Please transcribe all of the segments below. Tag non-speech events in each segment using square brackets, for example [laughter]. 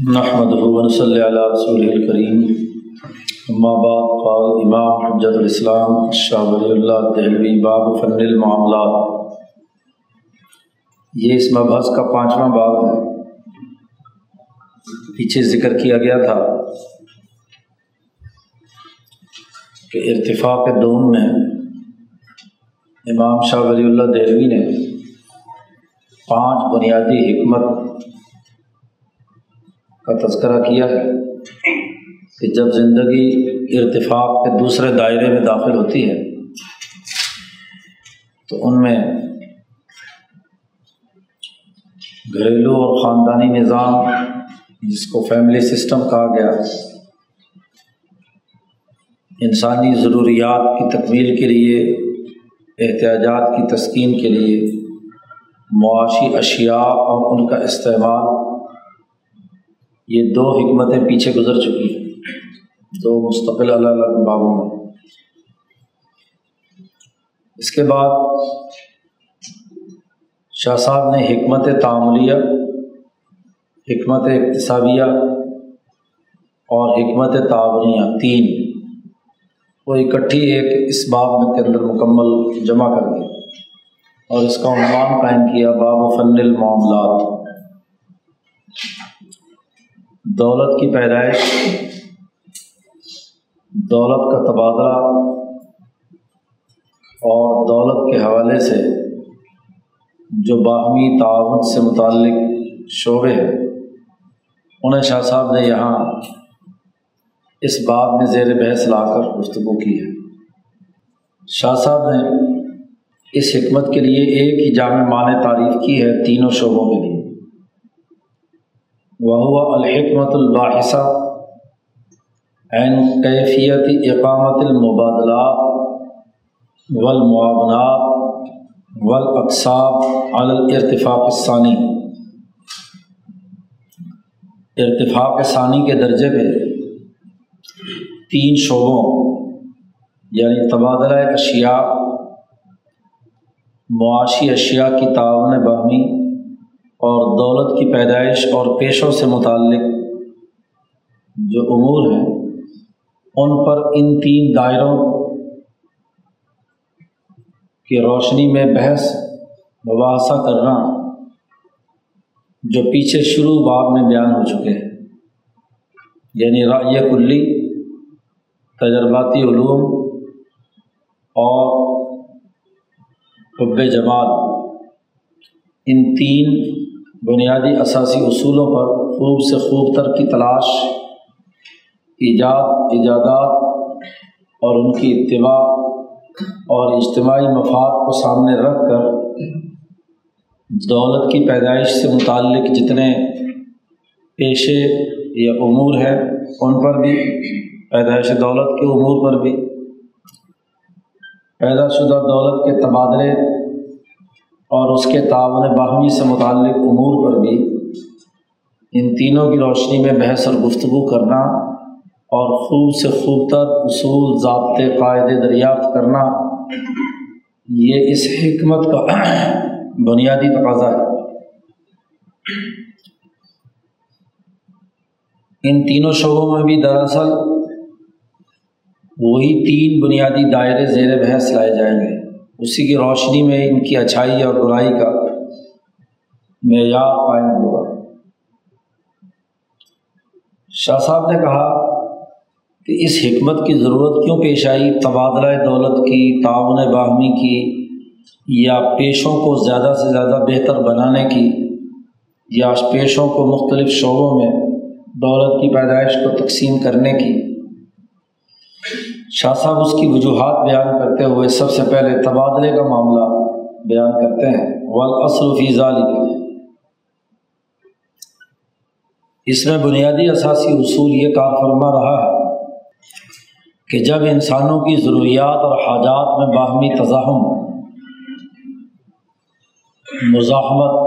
نحمد صلی اللہ رسول الکریم اما بعد، قال امام حجت الاسلام شاہ ولی اللہ دہلوی، باب فن المعاملات. یہ اس مبحث کا پانچواں باب ہے۔ پیچھے ذکر کیا گیا تھا کہ ارتفاق دوم میں امام شاہ ولی اللہ دہلوی نے پانچ بنیادی حکمت کا تذکرہ کیا ہے کہ جب زندگی ارتفاق کے دوسرے دائرے میں داخل ہوتی ہے، تو ان میں گھریلو اور خاندانی نظام جس کو فیملی سسٹم کہا گیا، انسانی ضروریات کی تکمیل کے لیے، احتیاجات کی تسکین کے لیے، معاشی اشیاء اور ان کا استعمال یہ دو حکمتیں پیچھے گزر چکی ہیں، دو مستقل الگ الگ بابوں میں۔ اس کے بعد شاہ صاحب نے حکمت تعملیہ حکمت اقتصابیہ اور حکمت تعاونیہ، تین، وہ اکٹھی ایک اس باب میں کے اندر مکمل جمع کر دی اور اس کا عنوان قائم کیا، باب فن المعاملات۔ دولت کی پیدائش، دولت کا تبادلہ اور دولت کے حوالے سے جو باہمی تعاون سے متعلق شعبے ہیں، انہیں شاہ صاحب نے یہاں اس بات میں زیر بحث لا کر گفتگو کی ہے۔ شاہ صاحب نے اس حکمت کے لیے ایک ہی جامع معنی تعریف کی ہے تینوں شعبوں کے لیے۔ وہ الحکمت الباحثہ عین کیفیت اقامت المبادلات والمعاونات والاقساب علی الارتفاق ثانی ارتفاق ثانی کے درجے پہ تین شعبوں یعنی تبادلہ اشیاء، معاشی اشیاء کی تعاون باہمی اور دولت کی پیدائش اور پیشوں سے متعلق جو امور ہیں، ان پر ان تین دائروں کی روشنی میں بحث، مباحثہ کرنا جو پیچھے شروع باب میں بیان ہو چکے ہیں۔ یعنی رائے کلی، تجرباتی علوم اور حب جماعت ان تین بنیادی اثاثی اصولوں پر خوب سے خوب تر کی تلاش، ایجاد، ایجادات اور ان کی اتباع اور اجتماعی مفاد کو سامنے رکھ کر دولت کی پیدائش سے متعلق جتنے پیشے یا امور ہیں، ان پر بھی، پیدائش دولت کے امور پر بھی، پیدا شدہ دولت کے تبادلے اور اس کے تعاون باہمی سے متعلق امور پر بھی ان تینوں کی روشنی میں بحث اور گفتگو کرنا اور خوب سے خوب تر اصول، ضابطے، قاعدے دریافت کرنا، یہ اس حکمت کا بنیادی تقاضا ہے۔ ان تینوں شعبوں میں بھی دراصل وہی تین بنیادی دائرے زیر بحث لائے جائیں گے۔ اسی کی روشنی میں ان کی اچھائی اور برائی کا معیار قائم ہوگا۔ شاہ صاحب نے کہا کہ اس حکمت کی ضرورت کیوں پیش آئی؟ تبادلہ دولت کی، تعاون باہمی کی، یا پیشوں کو زیادہ سے زیادہ بہتر بنانے کی، یا پیشوں کو مختلف شعبوں میں دولت کی پیدائش کو تقسیم کرنے کی؟ شاہ صاحب اس کی وجوہات بیان کرتے ہوئے سب سے پہلے تبادلے کا معاملہ بیان کرتے ہیں۔ فی ظالی اس میں بنیادی اثاثی اصول یہ کار فرما رہا ہے کہ جب انسانوں کی ضروریات اور حاجات میں باہمی تزاہم مزاحمت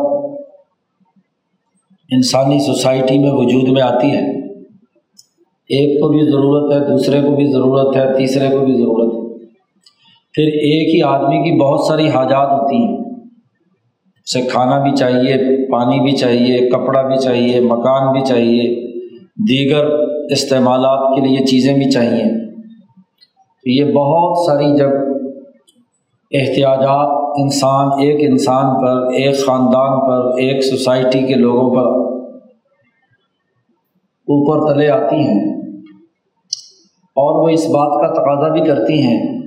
انسانی سوسائٹی میں وجود میں آتی ہے ایک کو بھی ضرورت ہے، دوسرے کو بھی ضرورت ہے، تیسرے کو بھی ضرورت ہے۔ پھر ایک ہی آدمی کی بہت ساری حاجات ہوتی ہیں۔ اسے کھانا بھی چاہیے، پانی بھی چاہیے، کپڑا بھی چاہیے، مکان بھی چاہیے۔ دیگر استعمالات کے لیے چیزیں بھی چاہیے۔ تو یہ بہت ساری جب احتیاجات انسان، ایک انسان پر، ایک خاندان پر، ایک سوسائٹی کے لوگوں پر اوپر تلے آتی ہیں۔ اور وہ اس بات کا تقاضا بھی کرتی ہیں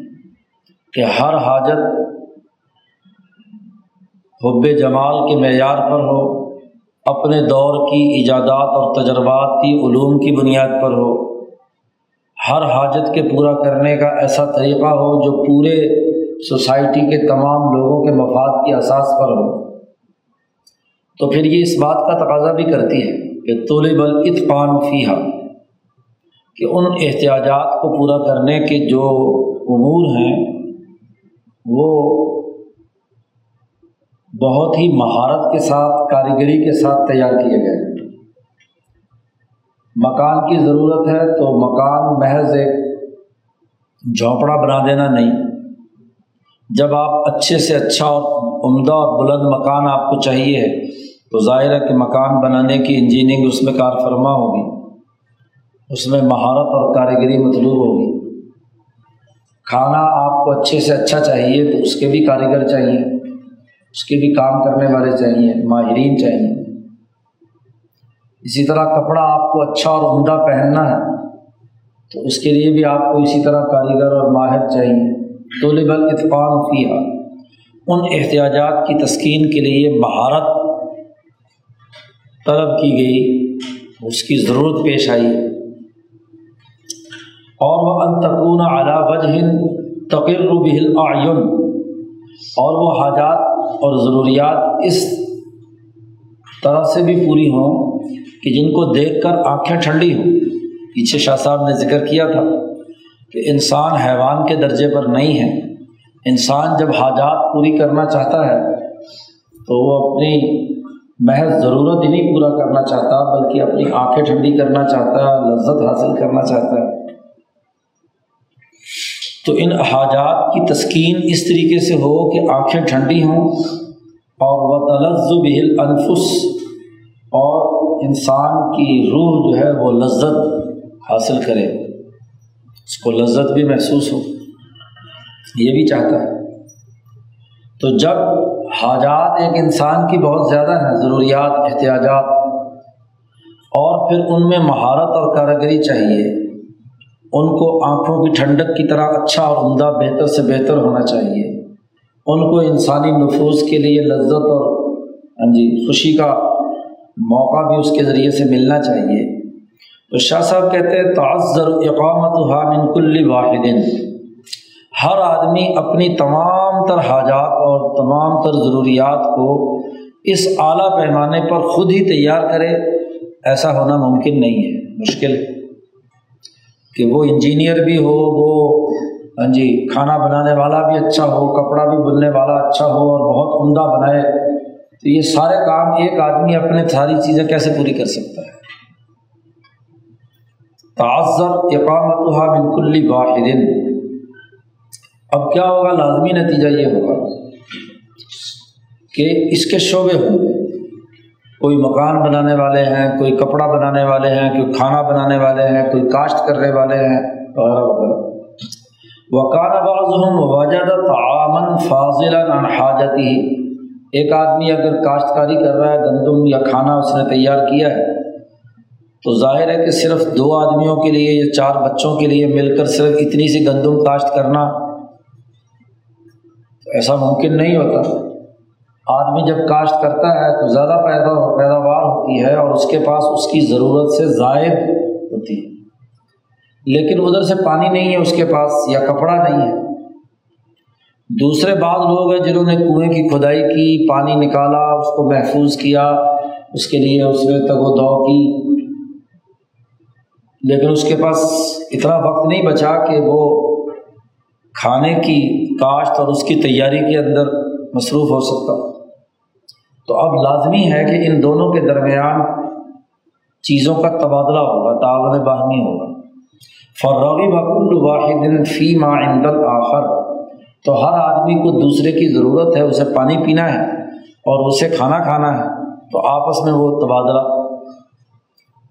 کہ ہر حاجت حب جمال کے معیار پر ہو، اپنے دور کی ایجادات اور تجربات کی علوم کی بنیاد پر ہو۔ ہر حاجت کے پورا کرنے کا ایسا طریقہ ہو جو پورے سوسائٹی کے تمام لوگوں کے مفاد کی اساس پر ہو۔ تو پھر یہ اس بات کا تقاضا بھی کرتی ہے کہ طلب الاطفان فیحہ کہ ان احتیاجات کو پورا کرنے کے جو امور ہیں، وہ بہت ہی مہارت کے ساتھ، کاریگری کے ساتھ تیار کیے گئے۔ مکان کی ضرورت ہے تو مکان محض ایک جھونپڑا بنا دینا نہیں۔ جب آپ اچھے سے اچھا اور عمدہ اور بلند مکان آپ کو چاہیے، تو ظاہر ہے کہ مکان بنانے کی انجینئرنگ اس میں کار فرما ہوگی۔ اس میں مہارت اور کاریگری مطلوب ہوگی۔ کھانا آپ کو اچھے سے اچھا چاہیے تو اس کے بھی کاریگر چاہیے، اس کے بھی کام کرنے والے چاہیے، ماہرین چاہیے۔ اسی طرح کپڑا آپ کو اچھا اور عمدہ پہننا ہے تو اس کے لیے بھی آپ کو اسی طرح کاریگر اور ماہر چاہیے۔ طلب الاتقان فیہ ان احتیاجات کی تسکین کے لیے مہارت طلب کی گئی، اس کی ضرورت پیش آئی۔ اور وہ انتقون اعلیٰ وجہ تقر بہل آئین اور وہ حاجات اور ضروریات اس طرح سے بھی پوری ہوں کہ جن کو دیکھ کر آنکھیں ٹھنڈی ہوں۔ پیچھے شاہ صاحب نے ذکر کیا تھا کہ انسان حیوان کے درجے پر نہیں ہے۔ انسان جب حاجات پوری کرنا چاہتا ہے تو وہ اپنی محض ضرورت ہی نہیں پورا کرنا چاہتا، بلکہ اپنی آنکھیں ٹھنڈی کرنا چاہتا ہے لذت حاصل کرنا چاہتا ہے۔ تو ان حاجات کی تسکین اس طریقے سے ہو کہ آنکھیں ٹھنڈی ہوں اور وہ تلزب انفس اور انسان کی روح جو ہے وہ لذت حاصل کرے۔ اس کو لذت بھی محسوس ہو۔ یہ بھی چاہتا ہے۔ تو جب حاجات ایک انسان کی بہت زیادہ ہیں، ضروریات، احتیاجات، اور پھر ان میں مہارت اور کاریگری چاہیے ان کو آنکھوں کی ٹھنڈک کی طرح اچھا اور عمدہ بہتر سے بہتر ہونا چاہیے۔ ان کو انسانی نفوذ کے لیے لذت اور ہاں جی خوشی کا موقع بھی اس کے ذریعے سے ملنا چاہیے۔ تو شاہ صاحب کہتے ہیں، تعذر اقامت من کل واحد ہر آدمی اپنی تمام تر حاجات اور تمام تر ضروریات کو اس اعلیٰ پیمانے پر خود ہی تیار کرے، ایسا ہونا ممکن نہیں ہے، مشکل۔ کہ وہ انجینئر بھی ہو، وہ ہاں جی کھانا بنانے والا بھی اچھا ہو، کپڑا بھی بننے والا اچھا ہو اور بہت عمدہ بنائے، تو یہ سارے کام ایک آدمی اپنے ساری چیزیں کیسے پوری کر سکتا ہے؟ تعذر اقامت بالکل واحد اب کیا ہوگا؟ لازمی نتیجہ یہ ہوگا کہ اس کے شعبے ہوں۔ گے کوئی مکان بنانے والے ہیں، کوئی کپڑا بنانے والے ہیں، کوئی کھانا بنانے والے ہیں، کوئی کاشت کرنے والے ہیں، وغیرہ وغیرہ۔ وکان بعضهم وجد تعامن فاضلا عن حاجتی ایک آدمی اگر کاشتکاری کر رہا ہے، گندم یا کھانا اس نے تیار کیا ہے، تو ظاہر ہے کہ صرف دو آدمیوں کے لیے یا چار بچوں کے لیے مل کر صرف اتنی سی گندم کاشت کرنا ایسا ممکن نہیں ہوتا۔ آدمی جب کاشت کرتا ہے تو زیادہ پیدا پیداوار ہوتی ہے اور اس کے پاس اس کی ضرورت سے زائد ہوتی ہے۔ لیکن ادھر سے پانی نہیں ہے، اس کے پاس یا کپڑا نہیں ہے۔ دوسرے بعض لوگ ہیں جنہوں نے کنویں کی کھدائی کی، پانی نکالا، اس کو محفوظ کیا، اس کے لیے اس نے تگ و دو کی۔ لیکن اس کے پاس اتنا وقت نہیں بچا کہ وہ کھانے کی کاشت اور اس کی تیاری کے اندر مصروف ہو سکتا۔ تو اب لازمی ہے کہ ان دونوں کے درمیان چیزوں کا تبادلہ ہوگا، تعاون باہمی ہوگا۔ فروغی بکل واحد فی ما عند آخر تو ہر آدمی کو دوسرے کی ضرورت ہے، اسے پانی پینا ہے اور اسے کھانا کھانا ہے۔ تو آپس میں وہ تبادلہ۔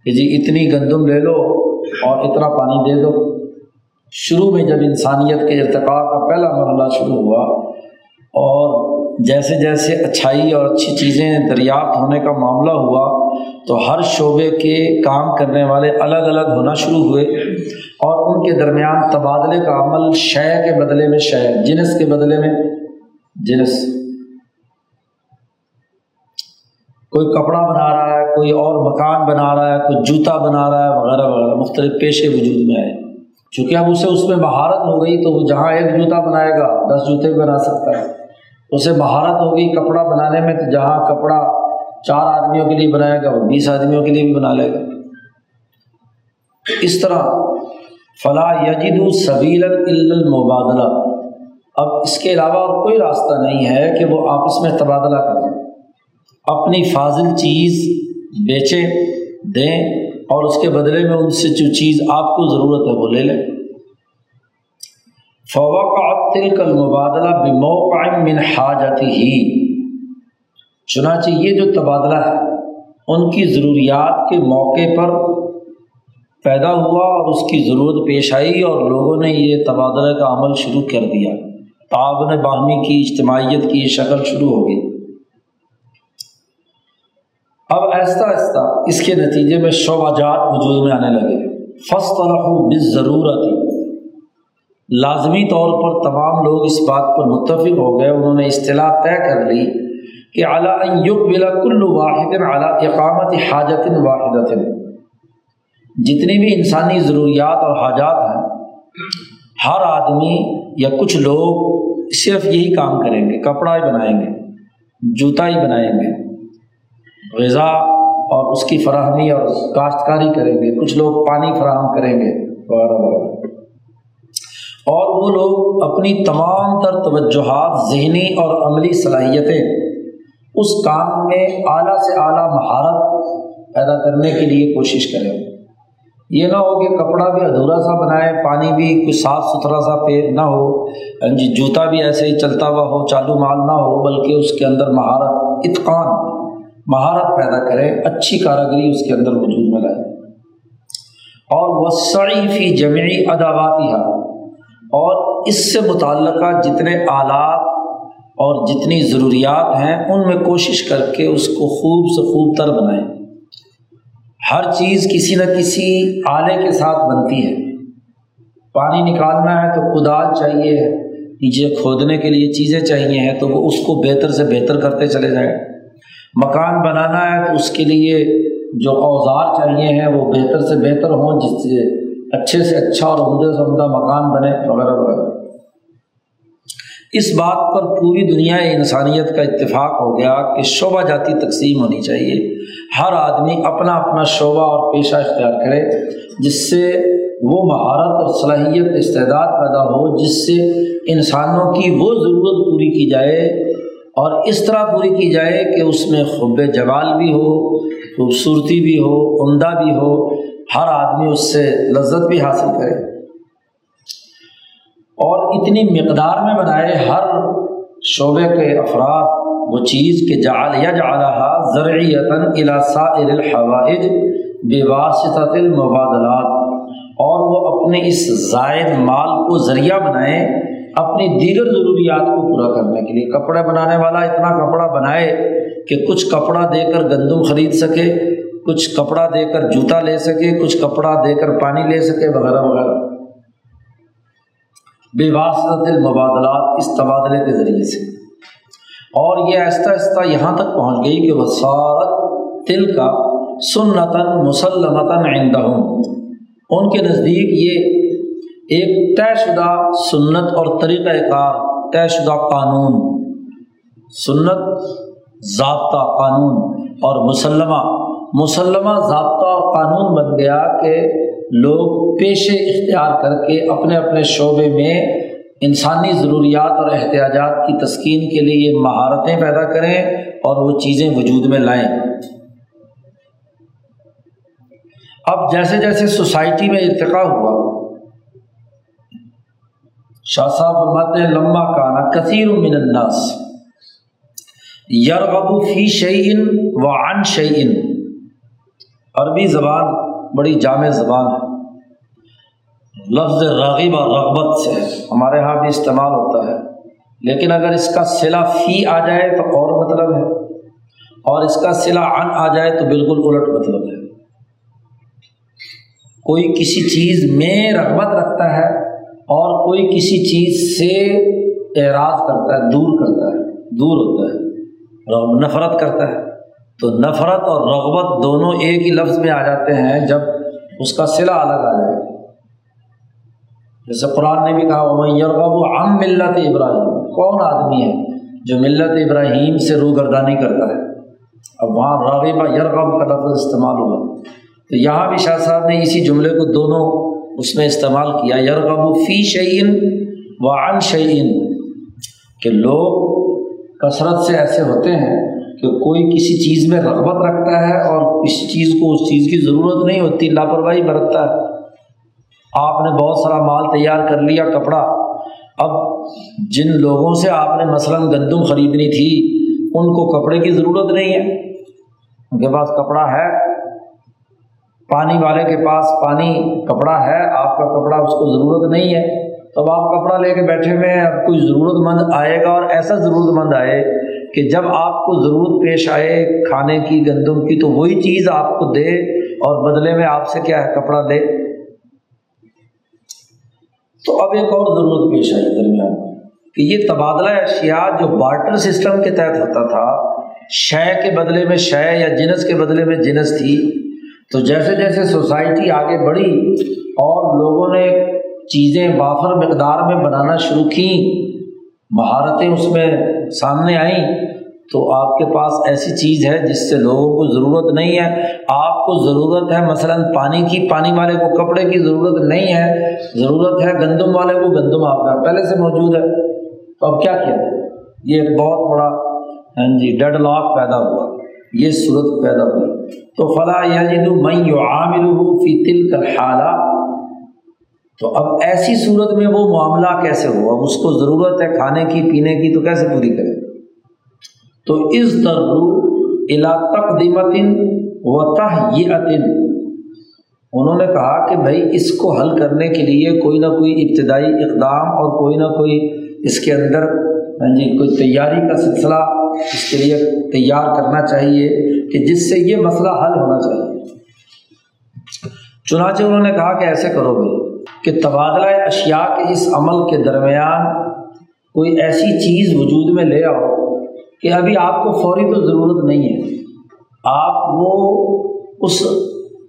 کہ جی اتنی گندم لے لو اور اتنا پانی دے دو۔ شروع میں جب انسانیت کے ارتقاء کا پہلا مرحلہ شروع ہوا اور جیسے جیسے اچھائی اور اچھی چیزیں دریافت ہونے کا معاملہ ہوا، تو ہر شعبے کے کام کرنے والے الگ الگ ہونا شروع ہوئے اور ان کے درمیان تبادلے کا عمل شے کے بدلے میں شے، جنس کے بدلے میں جنس۔ کوئی کپڑا بنا رہا ہے، کوئی اور مکان بنا رہا ہے، کوئی جوتا بنا رہا ہے، وغیرہ وغیرہ، مختلف پیشے وجود میں آئے۔ چونکہ اب اسے اس میں مہارت ہو گئی، تو وہ جہاں ایک جوتا بنائے گا، دس جوتے بنا سکتا ہے۔ اسے مہارت ہوگی کپڑا بنانے میں تو جہاں کپڑا چار آدمیوں کے لیے بنائے گا وہ بیس آدمیوں کے لیے بھی بنا لے گا۔ اس طرح فلاں یجد سبیل المبادلہ۔ اب اس کے علاوہ اور کوئی راستہ نہیں ہے کہ وہ آپس میں تبادلہ کریں۔ اپنی فاضل چیز بیچیں، دیں اور اس کے بدلے میں ان سے جو چیز آپ کو ضرورت ہے وہ لے لیں۔ فوقع تل کل مبادلہ بموقع من حاجتی ہی چنانچہ یہ جو تبادلہ ہے، ان کی ضروریات کے موقع پر پیدا ہوا اور اس کی ضرورت پیش آئی اور لوگوں نے یہ تبادلہ کا عمل شروع کر دیا۔ تعاون باہمی کی اجتماعیت کی یہ شکل شروع ہو گئی۔ اب آہستہ آہستہ اس کے نتیجے میں شعبہ جات وجود میں آنے لگے۔ فسط بس ضرورت لازمی طور پر تمام لوگ اس بات پر متفق ہو گئے، انہوں نے اصطلاح طے کر لی کہ اعلیٰ یق بلا کل واحد اعلیٰ اقامت حاجت واحد جتنی بھی انسانی ضروریات اور حاجات ہیں، ہر آدمی یا کچھ لوگ صرف یہی کام کریں گے، کپڑا ہی بنائیں گے، جوتا ہی بنائیں گے، غذا اور اس کی فراہمی اور کاشتکاری کریں گے، کچھ لوگ پانی فراہم کریں گے۔ وغیرہ وغیرہ اور وہ لوگ اپنی تمام تر توجہات، ذہنی اور عملی صلاحیتیں اس کام میں اعلیٰ سے اعلیٰ مہارت پیدا کرنے کے لیے کوشش کریں۔ یہ نہ ہو کہ کپڑا بھی ادھورا سا بنائے، پانی بھی کچھ صاف ستھرا سا پے نہ ہو۔ ہاں جی جوتا بھی ایسے ہی چلتا ہوا ہو، چالو مال نہ ہو، بلکہ اس کے اندر مہارت، اتقان، مہارت پیدا کرے، اچھی کاراگری اس کے اندر وجود میں لائے۔ اور وہ فی جمعی اداواتی اور اس سے متعلقہ جتنے آلات اور جتنی ضروریات ہیں، ان میں کوشش کر کے اس کو خوب سے خوب تر بنائیں۔ ہر چیز کسی نہ کسی آلے کے ساتھ بنتی ہے۔ پانی نکالنا ہے تو کدال چاہیے نیچے کھودنے کے لیے چیزیں چاہیے ہیں تو وہ اس کو بہتر سے بہتر کرتے چلے جائیں۔ مکان بنانا ہے تو اس کے لیے جو اوزار چاہیے ہیں وہ بہتر سے بہتر ہوں، جس سے اچھے سے اچھا اور عمدہ سے عمدہ مکان بنے، وغیرہ وغیرہ۔ اس بات پر پوری دنیا انسانیت کا اتفاق ہو گیا کہ شعبہ جاتی تقسیم ہونی چاہیے۔ ہر آدمی اپنا اپنا شعبہ اور پیشہ اختیار کرے، جس سے وہ مہارت اور صلاحیت، استعداد پیدا ہو، جس سے انسانوں کی وہ ضرورت پوری کی جائے۔ اور اس طرح پوری کی جائے کہ اس میں خب جوال بھی ہو، خوبصورتی بھی ہو، عمدہ بھی ہو ہر آدمی اس سے لذت بھی حاصل کرے۔ اور اتنی مقدار میں بنائے ہر شعبے کے افراد وہ چیز کہ جعل یا جعلہ زرعیتاً الاسائر الحوائج بے واسطۃ المبادلات۔ اور وہ اپنے اس زائد مال کو ذریعہ بنائیں اپنی دیگر ضروریات کو پورا کرنے کے لیے۔ کپڑے بنانے والا اتنا کپڑا بنائے کہ کچھ کپڑا دے کر گندم خرید سکے کچھ کپڑا دے کر جوتا لے سکے، کچھ کپڑا دے کر پانی لے سکے، وغیرہ وغیرہ۔ بے واسطت المبادلات اس تبادلے کے ذریعے سے۔ اور یہ آہستہ آہستہ یہاں تک پہنچ گئی کہ وسارت تل کا سنتاً، مسلمتاً آئندہ ان کے نزدیک یہ ایک طے شدہ سنت اور طریقۂ کار، طے شدہ قانون۔ سنت، ضابطہ قانون اور مسلمہ۔ مسلمہ ضابطہ اور قانون بن گیا کہ لوگ پیشے اختیار کر کے اپنے اپنے شعبے میں انسانی ضروریات اور احتیاجات کی تسکین کے لیے مہارتیں پیدا کریں اور وہ چیزیں وجود میں لائیں۔ اب جیسے جیسے سوسائٹی میں ارتقا ہوا، شاہ صاحب فرماتے ہیں لمبا کانا کثیر من الناس یرغب فی شعین و عن شعین عربی زبان بڑی جامع زبان ہے۔ لفظ رغب اور رغبت سے ہمارے یہاں بھی استعمال ہوتا ہے۔ لیکن اگر اس کا صلا فی آ جائے تو اور مطلب ہے۔ اور اس کا صلا ان آ جائے تو بالکل الٹ مطلب ہے۔ کوئی کسی چیز میں رغبت رکھتا ہے اور کوئی کسی چیز سے اعراض کرتا ہے، دور کرتا ہے، دور ہوتا ہے اور نفرت کرتا ہے۔ تو نفرت اور رغبت دونوں ایک ہی لفظ میں آ جاتے ہیں جب اس کا صلا الگ آ جائے۔ جیسے قرآن نے بھی کہا یرغب عام ملت ابراہیم کون آدمی ہے جو ملت ابراہیم سے روگردانی کرتا ہے؟ اب وہاں راغبہ یرغب کا لفظ استعمال ہوا۔ تو یہاں بھی شاہ صاحب نے اسی جملے کو دونوں اس میں استعمال کیا۔ یرغب فی شعین و عن شعین کہ لوگ کثرت سے ایسے ہوتے ہیں کہ کوئی کسی چیز میں رغبت رکھتا ہے اور کسی چیز کو اس چیز کی ضرورت نہیں ہوتی، لاپرواہی برتتا ہے۔ آپ نے بہت سارا مال تیار کر لیا، کپڑا۔ اب جن لوگوں سے آپ نے مثلاً گندم خریدنی تھی، ان کو کپڑے کی ضرورت نہیں ہے۔ ان کے پاس کپڑا ہے، پانی والے کے پاس پانی کپڑا ہے، آپ کا کپڑا اس کو ضرورت نہیں ہے۔ تب آپ کپڑا لے کے بیٹھے ہوئے ہیں، اب کوئی ضرورت مند آئے گا اور ایسا ضرورت مند آئے کہ جب آپ کو ضرورت پیش آئے کھانے کی، گندم کی، تو وہی چیز آپ کو دے اور بدلے میں آپ سے کیا ہے، کپڑا دے۔ تو اب ایک اور ضرورت پیش آئی درمیان کہ یہ تبادلہ اشیاء جو بارٹر سسٹم کے تحت ہوتا تھا، شے کے بدلے میں شے یا جنس کے بدلے میں جنس تھی، تو جیسے جیسے سوسائٹی آگے بڑھی اور لوگوں نے چیزیں وافر مقدار میں بنانا شروع کیں مہارتیں اس میں سامنے آئیں تو آپ کے پاس ایسی چیز ہے جس سے لوگوں کو ضرورت نہیں ہے۔ آپ کو ضرورت ہے مثلاً پانی کی، پانی والے کو کپڑے کی ضرورت نہیں ہے۔ ضرورت ہے گندم والے کو گندم آپ کا پہلے سے موجود ہے۔ تو اب کیا کیا؟ یہ ایک بہت بڑا ہاں جی ڈیڈ لاک پیدا ہوا۔ یہ صورت پیدا ہوئی۔ تو فلاں یا میں عامر ہوں فی تل کر حالہ تو اب ایسی صورت میں وہ معاملہ کیسے ہو اب اس کو ضرورت ہے کھانے کی، پینے کی تو کیسے پوری کرے؟ تو اس درو الا تقدیمت و تحیعت انہوں نے کہا کہ بھائی، اس کو حل کرنے کے لیے کوئی نہ کوئی ابتدائی اقدام اور کوئی نہ کوئی اس کے اندر ہاں جی کوئی تیاری کا سلسلہ اس کے لیے تیار کرنا چاہیے کہ جس سے یہ مسئلہ حل ہونا چاہیے۔ چنانچہ انہوں نے کہا کہ ایسے کرو بھائی کہ تبادلہ اشیاء کے اس عمل کے درمیان کوئی ایسی چیز وجود میں لے آؤ کہ ابھی آپ کو فوری تو ضرورت نہیں ہے۔ آپ وہ اس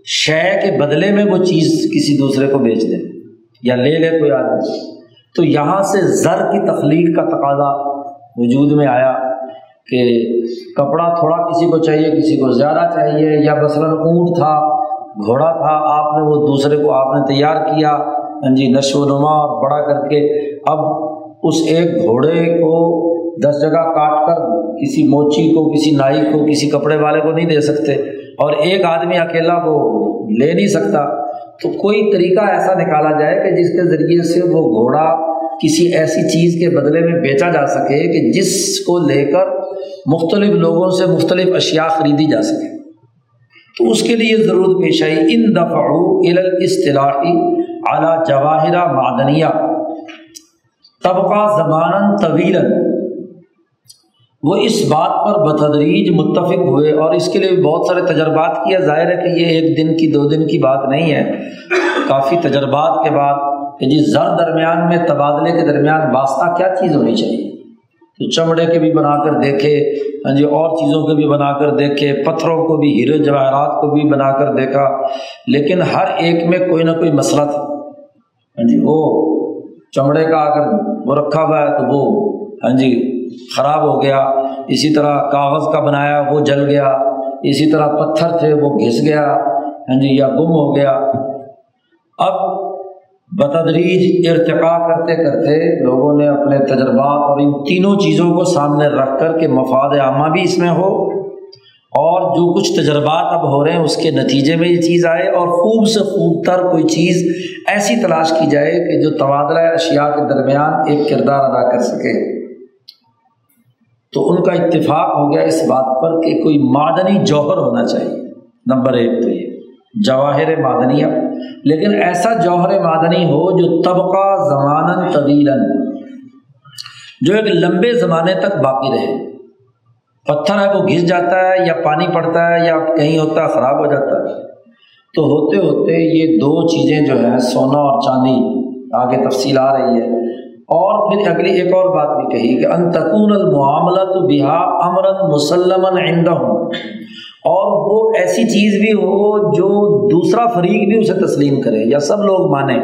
شے کے بدلے میں وہ چیز کسی دوسرے کو بیچ دیں یا لے لے کوئی آدمی۔ تو یہاں سے زر کی تخلیق کا تقاضا وجود میں آیا کہ کپڑا تھوڑا کسی کو چاہیے، کسی کو زیادہ چاہیے، یا مثلاً اونٹ تھا، گھوڑا تھا، آپ نے وہ دوسرے کو، آپ نے تیار کیا ہاں جی نشو و نما بڑا کر کے اب اس ایک گھوڑے کو دس جگہ کاٹ کر کسی موچی کو، کسی نائی کو، کسی کپڑے والے کو نہیں دے سکتے اور ایک آدمی اکیلا وہ لے نہیں سکتا۔ تو کوئی طریقہ ایسا نکالا جائے کہ جس کے ذریعے سے وہ گھوڑا کسی ایسی چیز کے بدلے میں بیچا جا سکے کہ جس کو لے کر مختلف لوگوں سے مختلف اشیاء خریدی جا سکے۔ تو اس کے لیے ضرورت پیش آئی، ان دفاع اصطلاحی اعلیٰ جواہرہ معدنیہ۔ طبقہ زبان طویل وہ اس بات پر بتدریج متفق ہوئے اور اس کے لیے بہت سارے تجربات کیا ظاہر ہے کہ یہ ایک دن کی، دو دن کی بات نہیں ہے۔ کافی تجربات کے بعد کہ جی زر درمیان میں تبادلے کے درمیان واسطہ کیا چیز ہونی چاہیے؟ تو چمڑے کے بھی بنا کر دیکھے ہاں جی اور چیزوں کے بھی بنا کر دیکھے، پتھروں کو بھی ہیرے جواہرات کو بھی بنا کر دیکھا۔ لیکن ہر ایک میں کوئی نہ کوئی مسئلہ تھا۔ ہاں جی وہ چمڑے کا اگر وہ رکھا ہوا ہے تو وہ ہاں جی خراب ہو گیا۔ اسی طرح کاغذ کا بنایا، وہ جل گیا۔ اسی طرح پتھر تھے، وہ گھس گیا۔ ہاں جی یا گم ہو گیا۔ اب بتدریج ارتقا کرتے کرتے لوگوں نے اپنے تجربات اور ان تینوں چیزوں کو سامنے رکھ کر کہ مفاد عامہ بھی اس میں ہو اور جو کچھ تجربات اب ہو رہے ہیں اس کے نتیجے میں یہ چیز آئے اور خوب سے خوب تر کوئی چیز ایسی تلاش کی جائے کہ جو تبادلہ اشیاء کے درمیان ایک کردار ادا کر سکے۔ تو ان کا اتفاق ہو گیا اس بات پر کہ کوئی معدنی جوہر ہونا چاہیے، نمبر ایک تو یہ۔ جواہر معدنیہ۔ لیکن ایسا جوہر معدنی ہو جو طبقہ زمان طویل جو ایک لمبے زمانے تک باقی رہے۔ پتھر ہے، وہ گھس جاتا ہے یا پانی پڑتا ہے یا کہیں ہوتا ہے خراب ہو جاتا ہے۔ تو ہوتے ہوتے یہ دو چیزیں جو ہیں، سونا اور چاندی، آگے تفصیل آ رہی ہے۔ اور پھر اگلی ایک اور بات بھی کہی کہ انتقون المعاملہ تو بہا امرن مسلم آئندہ ہوں اور وہ ایسی چیز بھی ہو جو دوسرا فریق بھی اسے تسلیم کرے یا سب لوگ مانیں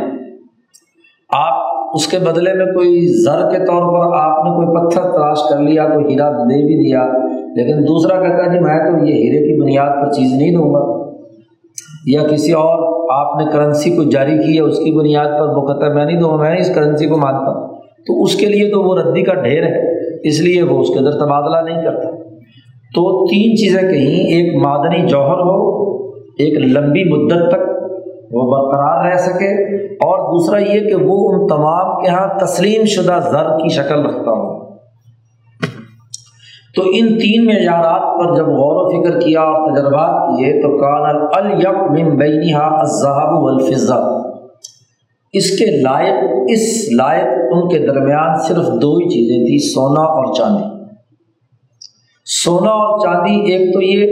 آپ اس کے بدلے میں کوئی زر کے طور پر آپ نے کوئی پتھر تلاش کر لیا، کوئی ہیرا دے بھی دیا، لیکن دوسرا کہتا ہے جی میں تو یہ ہیرے کی بنیاد پر چیز نہیں دوں گا۔ یا کسی اور، آپ نے کرنسی کو جاری کی ہے اس کی بنیاد پر وہ کہتا ہے، میں نہیں دوں گا، میں اس کرنسی کو مانتا تو اس کے لیے تو وہ ردی کا ڈھیر ہے، اس لیے وہ اس کے اندر تبادلہ نہیں کرتا۔ تو تین چیزیں کہیں، ایک معدنی جوہر ہو، ایک لمبی مدت تک وہ برقرار رہ سکے، اور دوسرا یہ کہ وہ ان تمام کے یہاں تسلیم شدہ زر کی شکل رکھتا ہو۔ تو ان تین معیارات پر جب غور و فکر کیا اور تجربات کیے، تو کان من بینہا الذهب والفضہ اس کے لائق، اس لائق ان کے درمیان صرف دو ہی چیزیں تھیں، سونا اور چاندی۔ سونا اور چاندی ایک تو یہ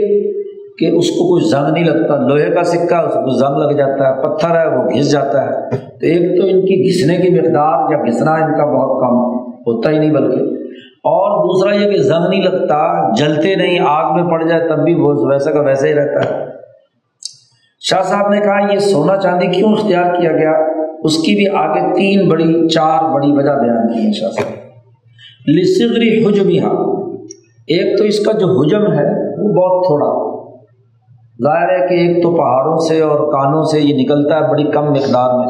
کہ اس کو کوئی زنگ نہیں لگتا، لوہے کا سکہ، اس کو زنگ لگ جاتا ہے، پتھر ہے، وہ گھس جاتا ہے۔ تو ایک تو ان کی گھسنے کی مقدار یا گھسنا ان کا بہت کم ہوتا ہی نہیں بلکہ۔ اور دوسرا یہ کہ زنگ نہیں لگتا، جلتے نہیں، آگ میں پڑ جائے تب بھی وہ ویسا کا ویسا ہی رہتا ہے۔ شاہ صاحب نے کہا، یہ سونا چاندی کیوں اختیار کیا گیا؟ اس کی بھی آگے تین بڑی، چار بڑی وجہ بیان کی ہے شاہ صاحب۔ لسغری حجم ایک تو اس کا جو حجم ہے وہ بہت تھوڑا۔ ظاہر ہے کہ ایک تو پہاڑوں سے اور کانوں سے یہ نکلتا ہے بڑی کم مقدار میں۔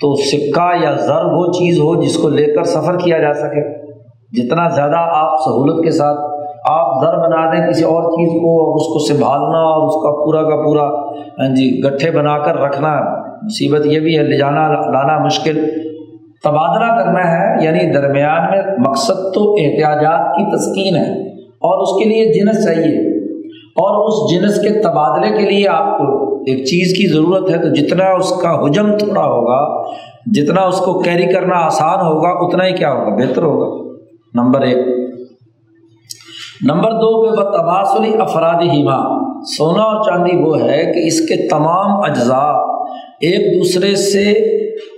تو سکہ یا زر وہ چیز ہو جس کو لے کر سفر کیا جا سکے۔ جتنا زیادہ آپ سہولت کے ساتھ آپ در بنا دیں کسی اور چیز کو اور اس کو سنبھالنا اور اس کا پورا کا پورا ہاں جی گٹھے بنا کر رکھنا، مصیبت یہ بھی ہے، لے جانا، لانا مشکل۔ تبادلہ کرنا ہے یعنی درمیان میں مقصد تو احتیاجات کی تسکین ہے، اور اس کے لیے جنس چاہیے۔ اور اس جنس کے تبادلے کے لیے آپ کو ایک چیز کی ضرورت ہے، تو جتنا اس کا حجم تھوڑا ہوگا، جتنا اس کو کیری کرنا آسان ہوگا، اتنا ہی کیا ہوگا، بہتر ہوگا۔ نمبر ایک۔ نمبر دو پہ تباصلی افراد ہیما سونا اور چاندی وہ ہے کہ اس کے تمام اجزاء ایک دوسرے سے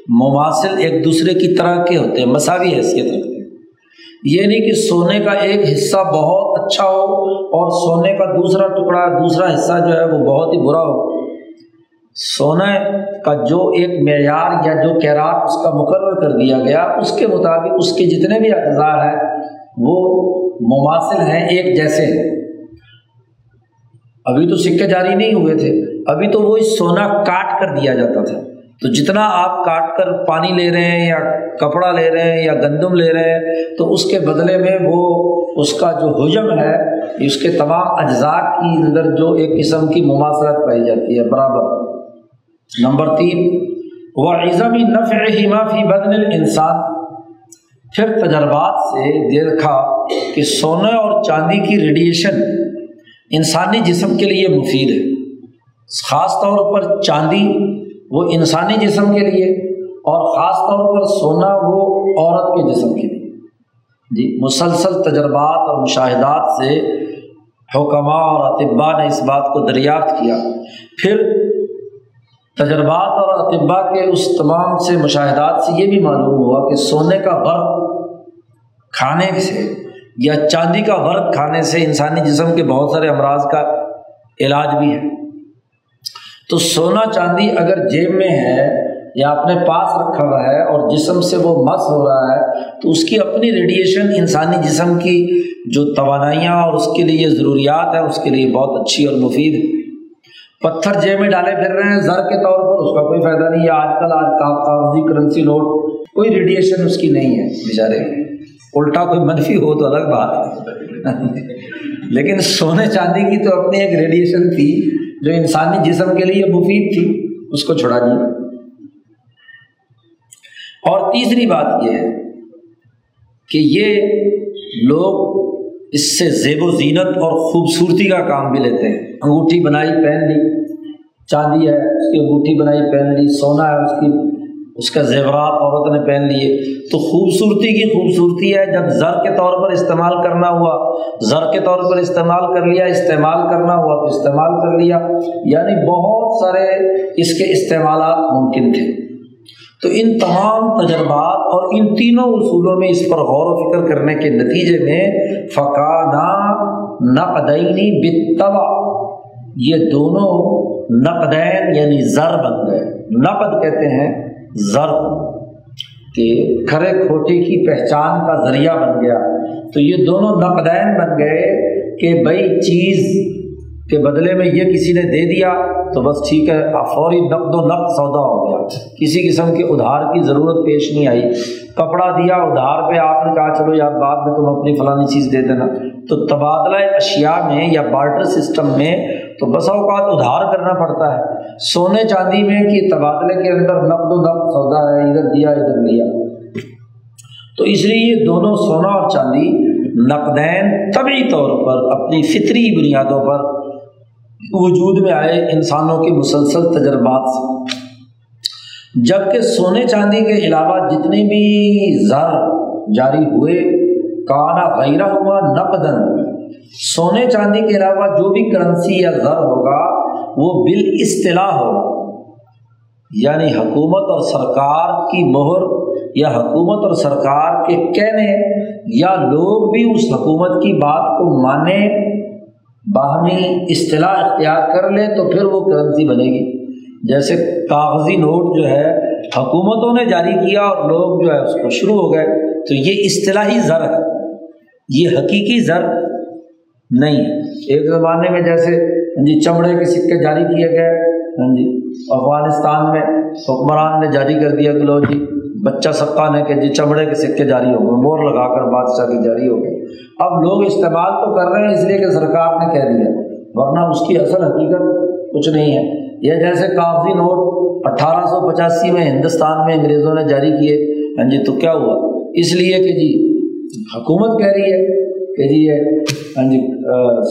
مماثل ایک دوسرے کی طرح کے ہوتے ہیں، مساوی حیثیت رکھتے ہیں۔ یہ نہیں کہ سونے کا ایک حصہ بہت اچھا ہو اور سونے کا دوسرا ٹکڑا، دوسرا حصہ جو ہے وہ بہت ہی برا ہو۔ سونے کا جو ایک معیار یا جو کیرات اس کا مقرر کر دیا گیا، اس کے مطابق اس کے جتنے بھی اجزاء ہیں، وہ مماثل ہیں ایک جیسے۔ ابھی تو سکے جاری نہیں ہوئے تھے۔ ابھی تو وہ سونا کاٹ کر دیا جاتا تھا۔ تو جتنا آپ کاٹ کر پانی لے رہے ہیں یا کپڑا لے رہے ہیں یا گندم لے رہے ہیں، تو اس کے بدلے میں وہ اس کا جو حجم ہے، اس کے تمام اجزاء کی اندر جو ایک قسم کی مماثلت پائی جاتی ہے۔ برابر۔ نمبر تین وہ عزمی نفع فی بدن انسان پھر تجربات سے دیکھا کہ سونے اور چاندی کی ریڈیشن انسانی جسم کے لیے مفید ہے۔ خاص طور پر چاندی، وہ انسانی جسم کے لیے اور خاص طور پر سونا، وہ عورت کے جسم کے لیے۔ جی مسلسل تجربات اور مشاہدات سے حکمہ اور اطباء نے اس بات کو دریافت کیا۔ پھر تجربات اور اطباء کے اس تمام سے مشاہدات سے یہ بھی معلوم ہوا کہ سونے کا ورق کھانے سے یا چاندی کا ورق کھانے سے انسانی جسم کے بہت سارے امراض کا علاج بھی ہے۔ تو سونا چاندی اگر جیب میں ہے یا اپنے پاس رکھا ہوا ہے اور جسم سے وہ مس ہو رہا ہے، تو اس کی اپنی ریڈیشن انسانی جسم کی جو توانائیاں اور اس کے لیے ضروریات ہیں، اس کے لیے بہت اچھی اور مفید ہے پتھر جیب میں ڈالے پھر رہے ہیں، زر کے طور پر اس کا کوئی فائدہ نہیں ہے آج کل آج کاغذی کرنسی نوٹ کوئی ریڈیشن اس کی نہیں ہے بیچارے۔ الٹا کوئی منفی ہو تو الگ بات ہے۔ [laughs] لیکن سونے چاندی کی تو اپنی ایک ریڈیشن تھی۔ جو انسانی جسم کے لیے مفید تھی، اس کو چھڑا دیا اور تیسری بات یہ ہے کہ یہ لوگ اس سے زیب و زینت اور خوبصورتی کا کام بھی لیتے ہیں۔ انگوٹھی بنائی، پہن لی، چاندی ہے، اس کی انگوٹھی بنائی، پہن لی، سونا ہے، اس کی اس کا زیورات عورت نے پہن لیے۔ تو خوبصورتی کی خوبصورتی ہے، جب زر کے طور پر استعمال کرنا ہوا، زر کے طور پر استعمال کر لیا، استعمال کرنا ہوا، تو استعمال کر لیا۔ یعنی بہت سارے اس کے استعمالات ممکن تھے۔ تو ان تمام تجربات اور ان تینوں اصولوں میں اس پر غور و فکر کرنے کے نتیجے میں فقانہ نقدینی بتبا یہ دونوں نقدین یعنی زر بن گئے۔ نقد کہتے ہیں زر کہ کھڑے کھوٹی کی پہچان کا ذریعہ بن گیا۔ تو یہ دونوں نقدین بن گئے کہ بھائی چیز کے بدلے میں یہ کسی نے دے دیا تو بس ٹھیک ہے فوری نقد و نقد سودا ہو گیا۔ کسی قسم کے ادھار کی ضرورت پیش نہیں آئی۔ کپڑا دیا، ادھار پہ آپ نے کہا، چلو یار بعد میں تم اپنی فلانی چیز دے دینا۔ تو تبادلہ اشیاء میں یا بارٹر سسٹم میں تو بس اوقات ادھار کرنا پڑتا ہے۔ سونے چاندی میں کہ تبادلے کے اندر نقد و نقد سودا ہے، ادھر دیا، ادھر لیا۔ تو اس لیے یہ دونوں سونا اور چاندی نقدین طبی طور پر اپنی فطری بنیادوں پر وجود میں آئے انسانوں کے مسلسل تجربات سے۔ جبکہ سونے چاندی کے علاوہ جتنے بھی زر جاری ہوئے، کانا غیرہ ہوا نقدن سونے چاندی کے علاوہ جو بھی کرنسی یا زر ہوگا وہ بال اصطلاح ہو۔ یعنی حکومت اور سرکار کی مہر یا حکومت اور سرکار کے کہنے یا لوگ بھی اس حکومت کی بات کو مانے باہمی اصطلاح اختیار کر لے تو پھر وہ کرنسی بنے گی۔ جیسے کاغذی نوٹ جو ہے، حکومتوں نے جاری کیا اور لوگ جو ہے اس کو شروع ہو گئے۔ تو یہ اصطلاحی زر ہے۔ یہ حقیقی زر نہیں۔ ایک زمانے میں جیسے ہاں جی چمڑے کے سکے جاری کیے گئے۔ ہاں جی۔ افغانستان میں حکمران نے جاری کر دیا کہ لو جی بچہ سکا نے کہ جی چمڑے کے سکے جاری ہو گئے، مور لگا کر بادشاہ کی جاری ہو گئی اب لوگ استعمال تو کر رہے ہیں، اس لیے کہ سرکار نے کہہ دیا۔ ورنہ اس کی اصل حقیقت کچھ نہیں ہے۔ یہ جیسے کاغذی نوٹ اٹھارہ سو پچاسی میں ہندوستان میں انگریزوں نے جاری کیے۔ ہاں جی تو کیا ہوا؟ اس لیے کہ جی حکومت کہہ رہی ہے کہ جی یہ ہاں جی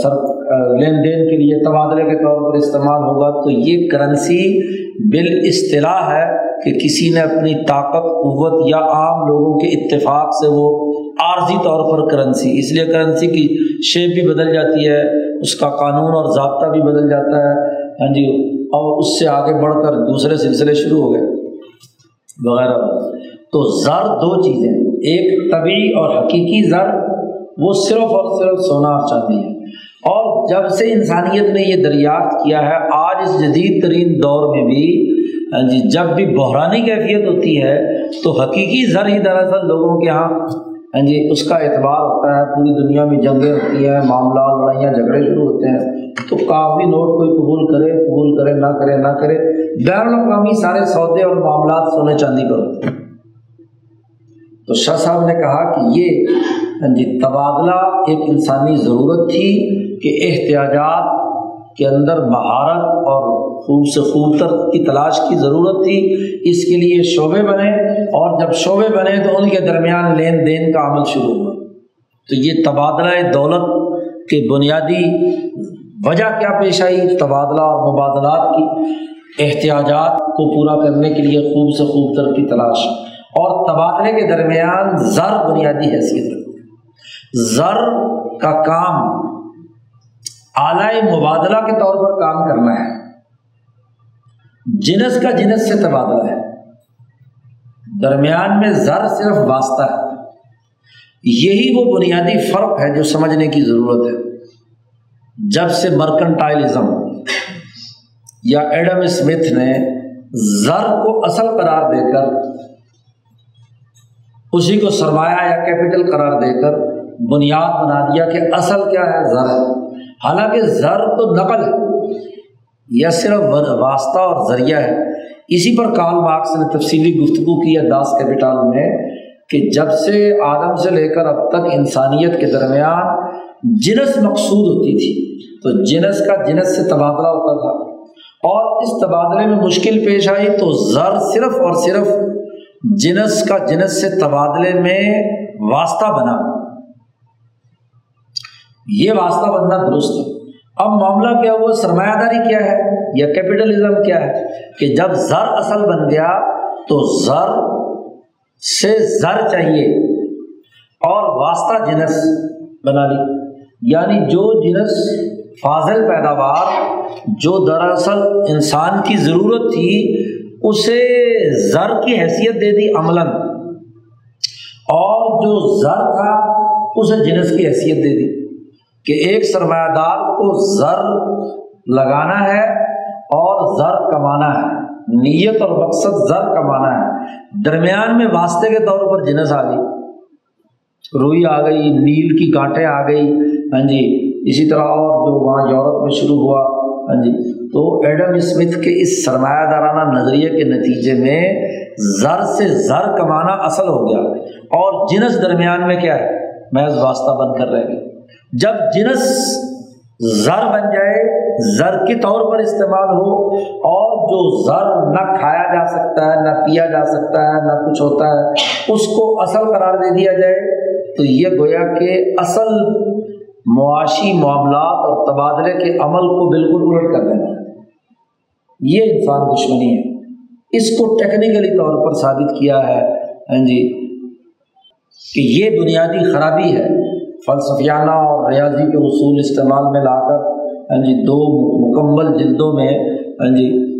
سر لین دین کے لیے تبادلے کے طور پر استعمال ہوگا تو یہ کرنسی بال اصطلاح ہے کہ کسی نے اپنی طاقت، قوت یا عام لوگوں کے اتفاق سے وہ عارضی طور پر کرنسی، اس لیے کرنسی کی شیپ بھی بدل جاتی ہے، اس کا قانون اور ضابطہ بھی بدل جاتا ہے۔ ہاں جی اور اس سے آگے بڑھ کر دوسرے سلسلے شروع ہو گئے۔ وغیرہ۔ تو زر دو چیزیں، ایک طبی اور حقیقی زر، وہ صرف اور صرف سونا اور چاندی ہے۔ اور جب سے انسانیت نے یہ دریافت کیا ہے، آج اس جدید ترین دور میں بھی ہاں جی جب بھی بحرانی کیفیت ہوتی ہے، تو حقیقی زر ہی دراصل لوگوں کے یہاں ہاں جی اس کا اعتبار ہوتا ہے، پوری دنیا میں جنگیں ہوتی ہیں معاملات لڑائیاں جھگڑے شروع ہوتے ہیں، تو کافی نوٹ کوئی قبول کرے قبول کرے، نہ کرے نہ کرے، بین الاقوامی سارے سودے اور معاملات سونے چاندی پر ہوتے ہیں۔ تو شاہ صاحب نے کہا کہ یہ ہاں جی تبادلہ ایک انسانی ضرورت تھی کہ احتیاجات کے اندر مہارت اور خوب سے خوب تر کی تلاش کی ضرورت تھی، اس کے لیے شعبے بنے اور جب شعبے بنے تو ان کے درمیان لین دین کا عمل شروع ہوا۔ تو یہ تبادلہ دولت کے بنیادی وجہ کیا پیش آئی؟ تبادلہ اور مبادلات کی احتیاجات کو پورا کرنے کے لیے خوب سے خوب تر کی تلاش۔ اور تبادلے کے درمیان زر بنیادی حیثیت رکھتی۔ زر کا کام اعلی مبادلہ کے طور پر کام کرنا ہے۔ جنس کا جنس سے تبادلہ ہے۔ درمیان میں زر صرف واسطہ ہے۔ یہی وہ بنیادی فرق ہے جو سمجھنے کی ضرورت ہے۔ جب سے مرکنٹائلزم یا ایڈم اسمتھ نے زر کو اصل قرار دے کر اسی کو سرمایہ یا کیپٹل قرار دے کر بنیاد بنا دیا کہ اصل کیا ہے؟ زر۔ حالانکہ زر تو نقل ہے یا صرف واسطہ اور ذریعہ ہے۔ اسی پر کال مارکس نے تفصیلی گفتگو کی ہے داس کیپٹال میں کہ جب سے آدم سے لے کر اب تک انسانیت کے درمیان جنس مقصود ہوتی تھی، تو جنس کا جنس سے تبادلہ ہوتا تھا۔ اور اس تبادلے میں مشکل پیش آئی تو زر صرف اور صرف جنس کا جنس سے تبادلے میں واسطہ بنا۔ یہ واسطہ بننا درست ہے۔ اب معاملہ کیا ہوا؟ سرمایہ داری کیا ہے؟ یا کیپٹلزم کیا ہے؟ کہ جب زر اصل بن گیا تو زر سے زر چاہیے اور واسطہ جنس بنا لی۔ یعنی جو جنس فاضل پیداوار، جو دراصل انسان کی ضرورت تھی، اسے زر کی حیثیت دے دی عملاً۔ اور جو زر تھا، اسے جنس کی حیثیت دے دی۔ کہ ایک سرمایہ دار کو زر لگانا ہے اور زر کمانا ہے۔ نیت اور مقصد زر کمانا ہے۔ درمیان میں واسطے کے طور پر جنس آ گئی۔ روئی آ گئی، نیل کی کانٹیں آ گئی۔ ہاں جی اسی طرح اور جو وہاں یورپ میں شروع ہوا۔ ہاں جی تو ایڈم اسمتھ کے اس سرمایہ دارانہ نظریے کے نتیجے میں زر سے زر کمانا اصل ہو گیا۔ اور جنس درمیان میں کیا ہے؟ محض واسطہ بن کر رہ گئے جب جنس زر بن جائے، زر کے طور پر استعمال ہو، اور جو زر نہ کھایا جا سکتا ہے، نہ پیا جا سکتا ہے، نہ کچھ ہوتا ہے، اس کو اصل قرار دے دیا جائے، تو یہ گویا کہ اصل معاشی معاملات اور تبادلے کے عمل کو بالکل الٹ کر دینا یہ انسان دشمنی ہے۔ اس کو ٹیکنیکلی طور پر ثابت کیا ہے ہاں جی کہ یہ بنیادی خرابی ہے۔ فلسفیانہ اور ریاضی کے اصول استعمال میں لا کر ہاں جی دو مکمل جلدوں میں ہاں جی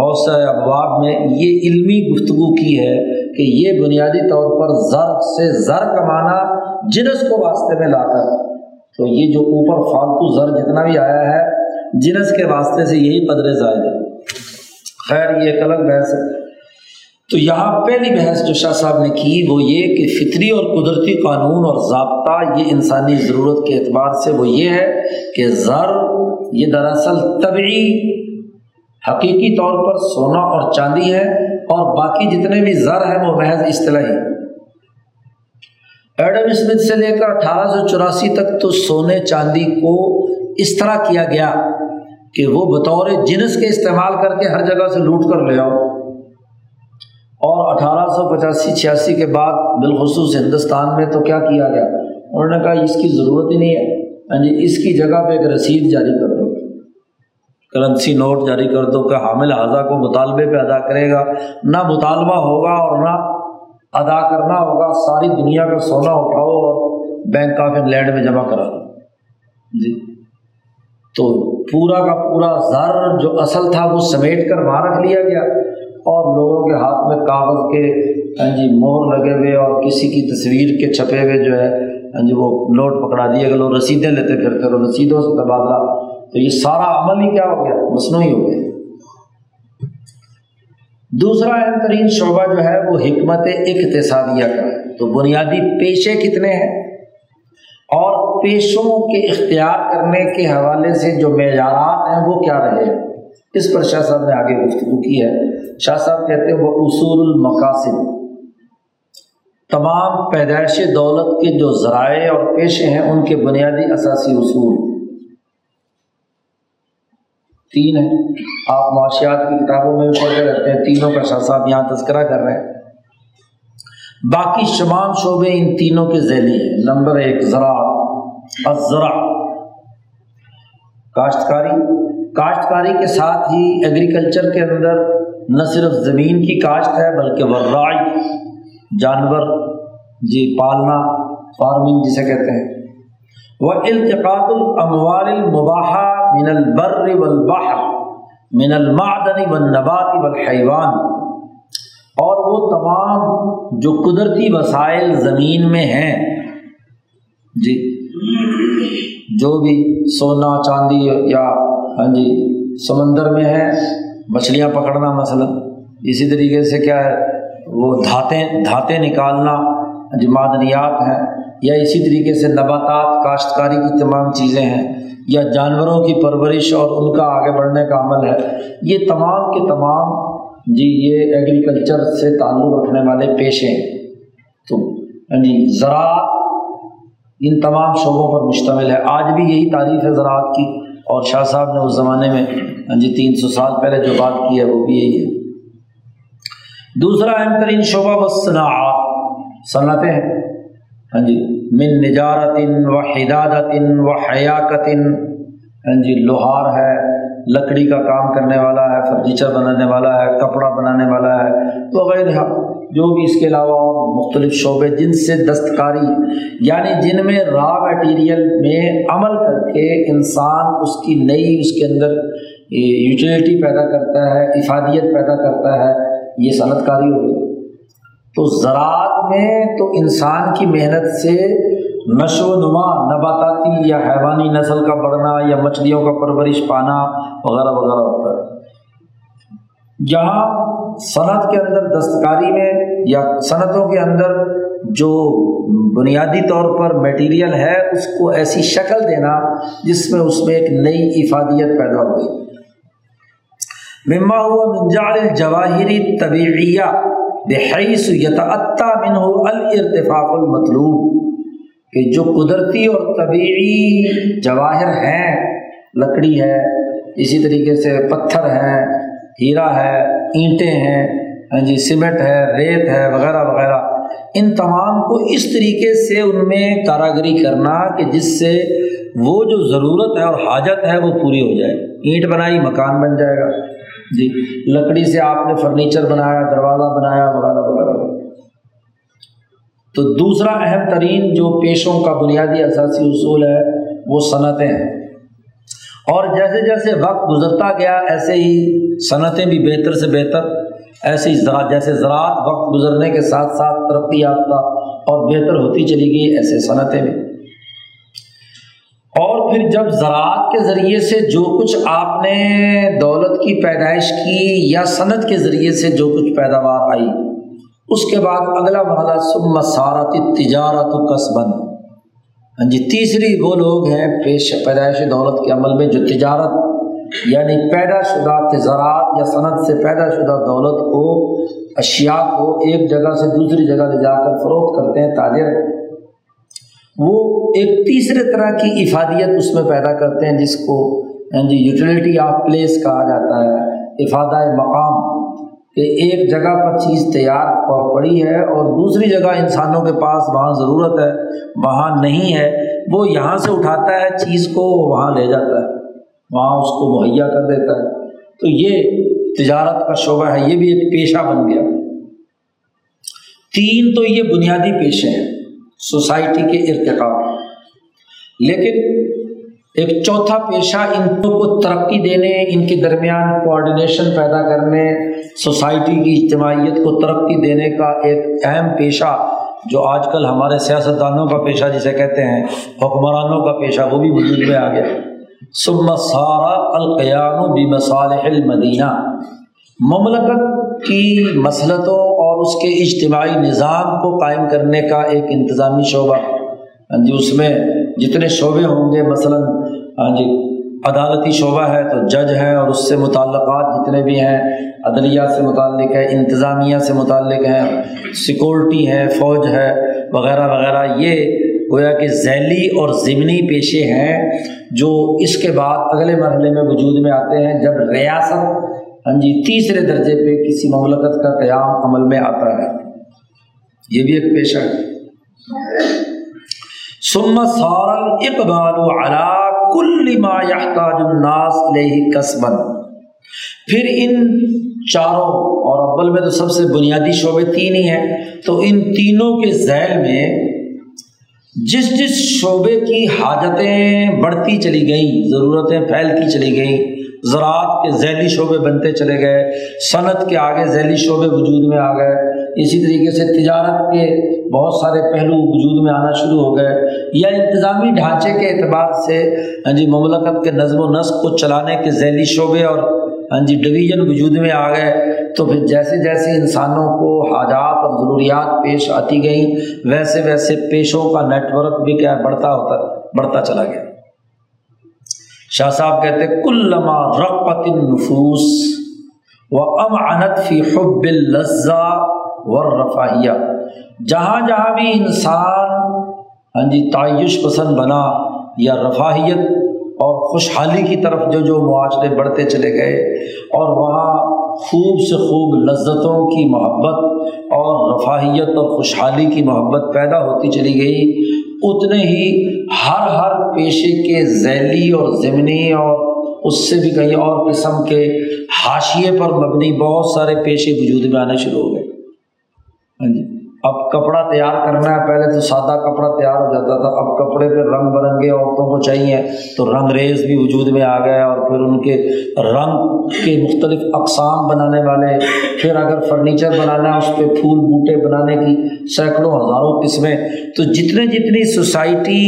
بہت سے ابواب میں یہ علمی گفتگو کی ہے کہ یہ بنیادی طور پر زر سے زر کمانا جنس کو واسطے میں لا کر۔ تو یہ جو اوپر فالتو زر جتنا بھی آیا ہے، جنس کے واسطے سے یہی قدر زائد ہے خیر، یہ ایک الگ بحث ہے۔ تو یہاں پہلی بحث جو شاہ صاحب نے کی وہ یہ کہ فطری اور قدرتی قانون اور ضابطہ یہ انسانی ضرورت کے اعتبار سے وہ یہ ہے کہ زر یہ دراصل طبعی حقیقی طور پر سونا اور چاندی ہے اور باقی جتنے بھی زر ہیں وہ محض اصطلاحی ایڈم اسمتھ سے لے کر اٹھارہ سو چوراسی تک تو سونے چاندی کو اس طرح کیا گیا کہ وہ بطور جنس کے استعمال کر کے ہر جگہ سے لوٹ کر لے آؤ۔ اور اٹھارہ سو پچاسی چھیاسی کے بعد بالخصوص ہندوستان میں تو کیا کیا گیا؟ انہوں نے کہا اس کی ضرورت ہی نہیں ہے جی اس کی جگہ پہ ایک رسید جاری کر دو۔ کرنسی نوٹ جاری کر دو کہ حامل اعضا کو مطالبے پہ ادا کرے گا۔ نہ مطالبہ ہوگا اور نہ ادا کرنا ہوگا، ساری دنیا کا سونا اٹھاؤ اور بینک آف انگلینڈ میں جمع کرا دو۔ جی۔ تو پورا کا پورا زر جو اصل تھا وہ سمیٹ کر وہاں رکھ لیا گیا۔ اور لوگوں کے ہاتھ میں کاغذ کے ہاں جی مور لگے ہوئے اور کسی کی تصویر کے چھپے ہوئے جو ہے ہاں جی وہ نوٹ پکڑا دیے۔ گئے لوگ رسیدیں لیتے پھرتے اور رسیدوں سے تبادلہ، تو یہ سارا عمل ہی کیا ہو گیا؟ مصنوعی ہو گیا۔ دوسرا اہم ترین شعبہ جو ہے، وہ حکمت اقتصادیہ کا۔ ہے تو بنیادی پیشے کتنے ہیں؟ اور پیشوں کے اختیار کرنے کے حوالے سے جو معیارات ہیں، وہ کیا رہے اس پر شاہ صاحب نے آگے گفتگو کی ہے۔ شاہ صاحب کہتے ہیں وہ اصول المقاصد۔ تمام پیدائش دولت کے جو ذرائع اور پیشے ہیں، ان کے بنیادی اثاثی اصول۔ تین ہیں۔ آپ معاشیات کی کتابوں میں بھی پڑھتے رہتے ہیں۔ تینوں کا شاہ صاحب یہاں تذکرہ کر رہے ہیں۔ باقی تمام شعبے ان تینوں کے ذیلی ہیں۔ نمبر ایک زراعت ازرا کاشتکاری۔ کاشتکاری کے ساتھ ہی ایگریکلچر کے اندر نہ صرف زمین کی کاشت ہے بلکہ ورائی جانور جی پالنا، فارمنگ جسے کہتے ہیں۔ وہ التقاط الاموال المباحہ من البر والبحر من المعدن والنبات والحیوان اور وہ تمام جو قدرتی وسائل زمین میں ہیں جی جو بھی سونا، چاندی یا ہاں جی سمندر میں ہے مچھلیاں پکڑنا مثلاً، اسی طریقے سے کیا ہے، وہ دھاتیں دھاتیں نکالنا جو معدنیات ہیں یا اسی طریقے سے نباتات، کاشتکاری کی تمام چیزیں ہیں یا جانوروں کی پرورش اور ان کا آگے بڑھنے کا عمل ہے۔ یہ تمام کے تمام جی یہ ایگریکلچر سے تعلق رکھنے والے پیشے ہیں۔ تو یعنی زراعت ان تمام شعبوں پر مشتمل ہے۔ آج بھی یہی تعریف ہے زراعت کی۔ اور شاہ صاحب نے اس زمانے میں ہاں جی تین سو سال پہلے جو بات کی ہے وہ بھی یہی ہے۔ دوسرا اہم ترین شعبہ و صنعت صنعتیں ہیں۔ ہاں جی من نجارت و حدادت و حیاکت ہاں جی لوہار ہے، لکڑی کا کام کرنے والا ہے، فرنیچر بنانے والا ہے، کپڑا بنانے والا ہے، وغیرہ۔ جو بھی اس کے علاوہ مختلف شعبے جن سے دستکاری یعنی جن میں را میٹیریل میں عمل کر کے انسان اس کی نئی، اس کے اندر یوٹیلیٹی پیدا کرتا ہے، افادیت پیدا کرتا ہے، یہ صنعت کاری ہوگی تو زراعت میں تو انسان کی محنت سے نشو و نما، نباتاتی یا حیوانی نسل کا بڑھنا یا مچھلیوں کا پرورش پانا وغیرہ وغیرہ ہوتا ہے۔ جہاں صنعت کے اندر دستکاری میں یا صنعتوں کے اندر جو بنیادی طور پر میٹیریل ہے، اس کو ایسی شکل دینا جس میں اس میں ایک نئی افادیت پیدا ہوگی مما ہوا منجال الجواہری طبیعیہ بحیث یتعطا منہ الارتفاق المطلوب، کہ جو قدرتی اور طبیعی جواہر ہیں، لکڑی ہے، اسی طریقے سے پتھر ہیں ہیرا ہے، اینٹیں ہیں ہاں جی سیمنٹ ہے، ریت ہے، وغیرہ وغیرہ۔ ان تمام کو اس طریقے سے ان میں کاراگری کرنا کہ جس سے وہ جو ضرورت ہے اور حاجت ہے وہ پوری ہو جائے۔ اینٹ بنائی، مکان بن جائے گا۔ جی لکڑی سے آپ نے فرنیچر بنایا، دروازہ بنایا، وغیرہ وغیرہ۔ تو دوسرا اہم ترین جو پیشوں کا بنیادی اثاثی اصول ہے، وہ صنعتیں ہیں۔ اور جیسے جیسے وقت گزرتا گیا، ایسے ہی صنعتیں بھی بہتر سے بہتر، ایسے ہی زراعت، جیسے زراعت وقت گزرنے کے ساتھ ساتھ ترقی یافتہ اور بہتر ہوتی چلی گئی ایسے صنعتیں بھی۔ اور پھر جب زراعت کے ذریعے سے جو کچھ آپ نے دولت کی پیدائش کی یا صنعت کے ذریعے سے جو کچھ پیداوار آئی، اس کے بعد اگلا مرحلہ سب مسارت تجارت و قصبند ہاں جی تیسری وہ لوگ ہیں، پیش پیدائش دولت کے عمل میں جو تجارت یعنی پیدا شدہ زراعت یا صنعت سے پیدا شدہ دولت کو، اشیاء کو ایک جگہ سے دوسری جگہ لے جا کر فروخت کرتے ہیں، تاجر۔ وہ ایک تیسرے طرح کی افادیت اس میں پیدا کرتے ہیں، جس کو ہاں جی یوٹیلیٹی آف پلیس کہا جاتا ہے، افادہ مقام۔ کہ ایک جگہ پر چیز تیار پڑی ہے اور دوسری جگہ انسانوں کے پاس وہاں ضرورت ہے، وہاں نہیں ہے، وہ یہاں سے اٹھاتا ہے، چیز کو وہاں لے جاتا ہے، وہاں اس کو مہیا کر دیتا ہے۔ تو یہ تجارت کا شعبہ ہے، یہ بھی ایک پیشہ بن گیا۔ تین تو یہ بنیادی پیشے ہیں، سوسائٹی کے ارتقاب لیکن ایک چوتھا پیشہ ان کو ترقی دینے، ان کے درمیان کوآڈینیشن پیدا کرنے سوسائٹی کی اجتماعیت کو ترقی دینے کا ایک اہم پیشہ جو آج کل ہمارے سیاستدانوں کا پیشہ جسے کہتے ہیں، حکمرانوں کا پیشہ، وہ بھی وجود میں آ گیا۔ سب سارا القیام بھی مصالح المدینہ۔ مملکت کی مسلطوں اور اس کے اجتماعی نظام کو قائم کرنے کا ایک انتظامی شعبہ۔ ہاں جی اس میں جتنے شعبے ہوں گے، مثلاً ہاں جی عدالتی شعبہ ہے تو جج ہے اور اس سے متعلقات جتنے بھی ہیں، عدلیہ سے متعلق ہے، انتظامیہ سے متعلق ہیں، سیکورٹی ہے، فوج ہے، وغیرہ وغیرہ، یہ گویا کہ ذیلی اور ضمنی پیشے ہیں جو اس کے بعد اگلے مرحلے میں وجود میں آتے ہیں جب ریاست ہاں جی تیسرے درجے پہ کسی مملکت کا قیام عمل میں آتا ہے۔ یہ بھی ایک پیشہ ہے۔ سمت سارل اقبال کل ما يحتاج الناس الیہ قسمن پھر ان چاروں اور اول میں تو سب سے بنیادی شعبے تین ہی ہیں۔ تو ان تینوں کے ذیل میں جس جس شعبے کی حاجتیں بڑھتی چلی گئیں، ضرورتیں پھیلتی چلی گئیں، زراعت کے ذیلی شعبے بنتے چلے گئے، صنعت کے آگے ذیلی شعبے وجود میں آ گئے، اسی طریقے سے تجارت کے بہت سارے پہلو وجود میں آنا شروع ہو گئے۔ یا انتظامی ڈھانچے کے اعتبار سے ہاں جی مملکت کے نظم و نسق کو چلانے کے ذیلی شعبے اور ہاں جی ڈویژن وجود میں آ گئے، تو پھر جیسے جیسے انسانوں کو حاجات اور ضروریات پیش آتی گئیں، ویسے ویسے پیشوں کا نیٹ ورک بھی کیا بڑھتا ہوتا، بڑھتا چلا گیا۔ شاہ صاحب کہتے کلما رقت النفوس و ام انت فی حب الزا و رفاہیہ جہاں جہاں بھی انسان ہاں جی تعیش پسند بنا یا رفاہیت اور خوشحالی کی طرف جو جو معاشرے بڑھتے چلے گئے اور وہاں خوب سے خوب لذتوں کی محبت اور رفاہیت اور خوشحالی کی محبت پیدا ہوتی چلی گئی، اتنے ہی ہر ہر پیشے کے ذیلی اور ضمنی اور اس سے بھی کہیں اور قسم کے حاشیے پر مبنی بہت سارے پیشے وجود میں آنے شروع ہو گئے۔ ہاں جی۔ اب کپڑا تیار کرنا ہے، پہلے تو سادہ کپڑا تیار ہو جاتا تھا، اب کپڑے پہ رنگ برنگے عورتوں کو چاہیے، تو رنگ ریز بھی وجود میں آ گئے اور پھر ان کے رنگ کے مختلف اقسام بنانے والے، پھر اگر فرنیچر بنانا ہے، اس پہ پھول بوٹے بنانے کی سینکڑوں ہزاروں قسمیں، تو جتنے جتنی سوسائٹی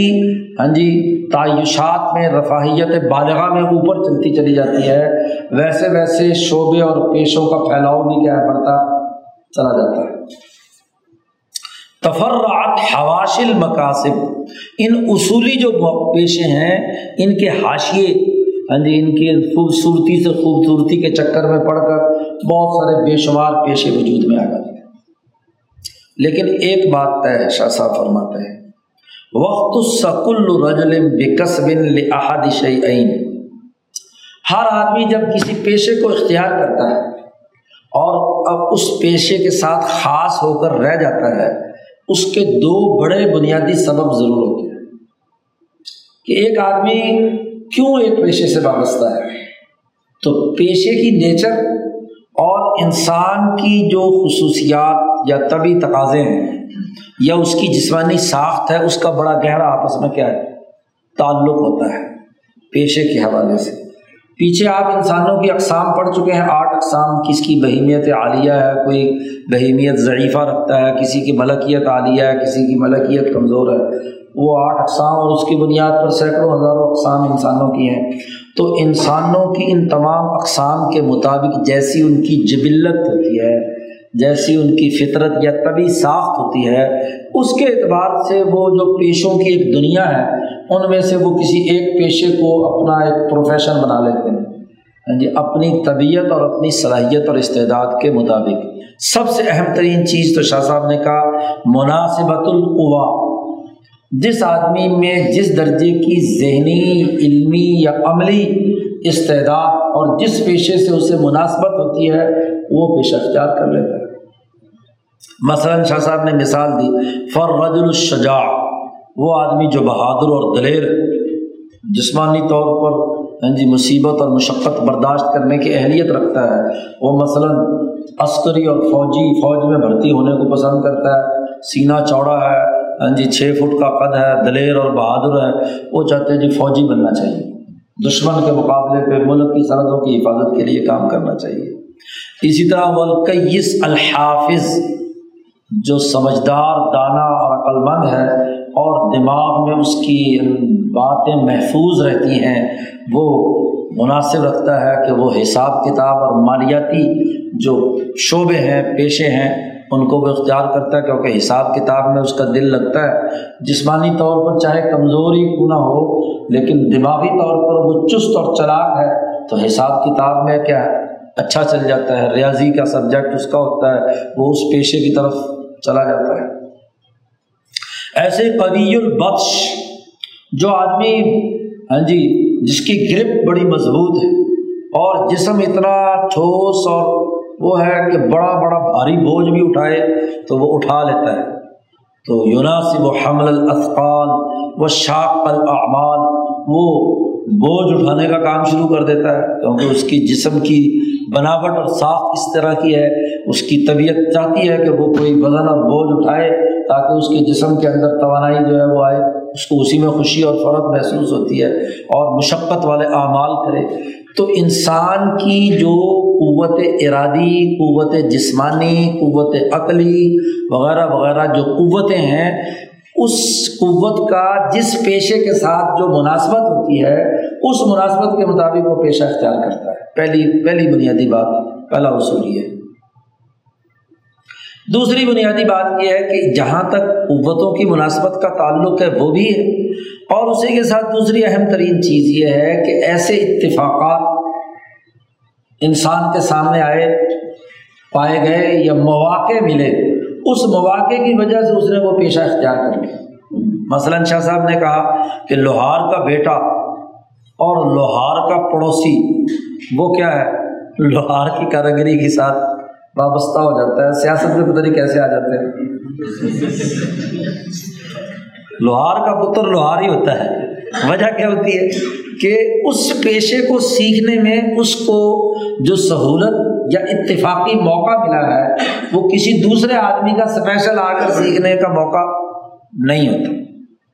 ہاں جی تعیشات میں، رفاہیت بالغاہ میں اوپر چلتی چلی جاتی ہے، ویسے ویسے شعبے اور پیشوں کا پھیلاؤ بھی کیا بڑھتا چلا جاتا ہے۔ تفرعت حواشل مقاصد ان اصولی جو پیشے ہیں، ان کے حاشیے ہاں جی ان کی خوبصورتی سے خوبصورتی کے چکر میں پڑھ کر بہت سارے بے شمار پیشے وجود میں آ گئے لیکن ایک بات طے ہے، شاہ صاحب فرماتے ہیں، وقت السکل رجل بکس بن لحاد شعین ہر آدمی جب کسی پیشے کو اختیار کرتا ہے اور اب اس پیشے کے ساتھ خاص ہو کر رہ جاتا ہے اس کے دو بڑے بنیادی سبب ضرور ہوتے ہیں کہ ایک آدمی کیوں ایک پیشے سے وابستہ ہے؟ تو پیشے کی نیچر اور انسان کی جو خصوصیات یا طبی تقاضے ہیں یا اس کی جسمانی ساخت ہے، اس کا بڑا گہرا آپس میں کیا ہے؟ تعلق ہوتا ہے پیشے کے حوالے سے۔ پیچھے آپ انسانوں کی اقسام پڑھ چکے ہیں، آٹھ اقسام کس کی بہیمیت عالیہ ہے؟ کوئی بہیمیت ضعیفہ رکھتا ہے، کسی کی ملکیت عالیہ ہے، کسی کی ملکیت کمزور ہے۔ وہ آٹھ اقسام اور اس کی بنیاد پر سینکڑوں ہزاروں اقسام انسانوں کی ہیں۔ تو انسانوں کی ان تمام اقسام کے مطابق جیسی ان کی جبلت ہوتی ہے، جیسی ان کی فطرت یا طبی ساخت ہوتی ہے، اس کے اعتبار سے وہ جو پیشوں کی ایک دنیا ہے، ان میں سے وہ کسی ایک پیشے کو اپنا ایک پروفیشن بنا لیتے ہیں۔ ہاں جی اپنی طبیعت اور اپنی صلاحیت اور استعداد کے مطابق۔ سب سے اہم ترین چیز تو شاہ صاحب نے کہا مناسبت القوا جس آدمی میں جس درجے کی ذہنی، علمی یا عملی استعداد اور جس پیشے سے اسے مناسبت ہوتی ہے، وہ پیشہ اختیار کر لیتا ہے۔ مثلاً شاہ صاحب نے مثال دی، فر الشجاع۔ وہ آدمی جو بہادر اور دلیر، جسمانی طور پر ہاں جی مصیبت اور مشقت برداشت کرنے کی اہلیت رکھتا ہے۔ وہ مثلاً عسکری اور فوجی، فوج میں بھرتی ہونے کو پسند کرتا ہے۔ سینہ چوڑا ہے ہاں جی چھ فٹ کا قد ہے، دلیر اور بہادر ہے۔ وہ چاہتے ہیں جی فوجی بننا چاہیے۔ دشمن کے مقابلے پہ ملک کی سرحدوں کی حفاظت کے لیے کام کرنا چاہیے۔ اسی طرح ولقیس الحافظ، جو سمجھدار، دانا اور عقلمند ہے اور دماغ میں اس کی باتیں محفوظ رہتی ہیں، وہ مناسب رکھتا ہے کہ وہ حساب کتاب اور مالیاتی جو شعبے ہیں، پیشے ہیں، ان کو وہ اختیار کرتا ہے کیونکہ حساب کتاب میں اس کا دل لگتا ہے۔ جسمانی طور پر چاہے کمزوری کیوں نہ ہو، لیکن دماغی طور پر وہ چست اور چلاک ہے۔ تو حساب کتاب میں کیا ہے اچھا چل جاتا ہے، ریاضی کا سبجیکٹ اس کا ہوتا ہے، وہ اس پیشے کی طرف چلا جاتا ہے۔ ایسے قوی البخش جو آدمی ہاں جی جس کی گرپ بڑی مضبوط ہے اور جسم اتنا ٹھوس اور وہ ہے کہ بڑا بڑا بھاری بوجھ بھی اٹھائے تو وہ اٹھا لیتا ہے۔ تو یوناسب و حمل الاثقال و شاق الاعمال، وہ بوجھ اٹھانے کا کام شروع کر دیتا ہے کیونکہ اس کی جسم کی بناوٹ اور صاف اس طرح کی ہے، اس کی طبیعت چاہتی ہے کہ وہ کوئی وزن اور بوجھ اٹھائے تاکہ اس کے جسم کے اندر توانائی جو ہے وہ آئے، اس کو اسی میں خوشی اور فرق محسوس ہوتی ہے اور مشقت والے اعمال کرے۔ تو انسان کی جو قوت ارادی، قوت جسمانی، قوت عقلی وغیرہ وغیرہ جو قوتیں ہیں، اس قوت کا جس پیشے کے ساتھ جو مناسبت ہوتی ہے اس مناسبت کے مطابق وہ پیشہ اختیار کرتا ہے۔ پہلی پہلی بنیادی بات، پہلا اصول یہ ہے۔ دوسری بنیادی بات یہ ہے کہ جہاں تک قوتوں کی مناسبت کا تعلق ہے، وہ بھی ہے۔ اور اسی کے ساتھ دوسری اہم ترین چیز یہ ہے کہ ایسے اتفاقات انسان کے سامنے آئے، پائے گئے یا مواقع ملے، اس مواقع کی وجہ سے اس نے وہ پیشہ اختیار کر لیا۔ مثلاً شاہ صاحب نے کہا کہ لوہار کا بیٹا اور لوہار کا پڑوسی۔ وہ کیا ہے؟ لوہار کی کاریگری کے ساتھ وابستہ ہو جاتا ہے۔ سیاست میں پتہ نہیں کیسے آ جاتے ہیں۔ لوہار کا پتر لوہار ہی ہوتا ہے۔ وجہ کیا ہوتی ہے؟ کہ اس پیشے کو سیکھنے میں اس کو جو سہولت یا اتفاقی موقع ملا ہے، وہ کسی دوسرے آدمی کا اسپیشل آ کر سیکھنے کا موقع نہیں ہوتا۔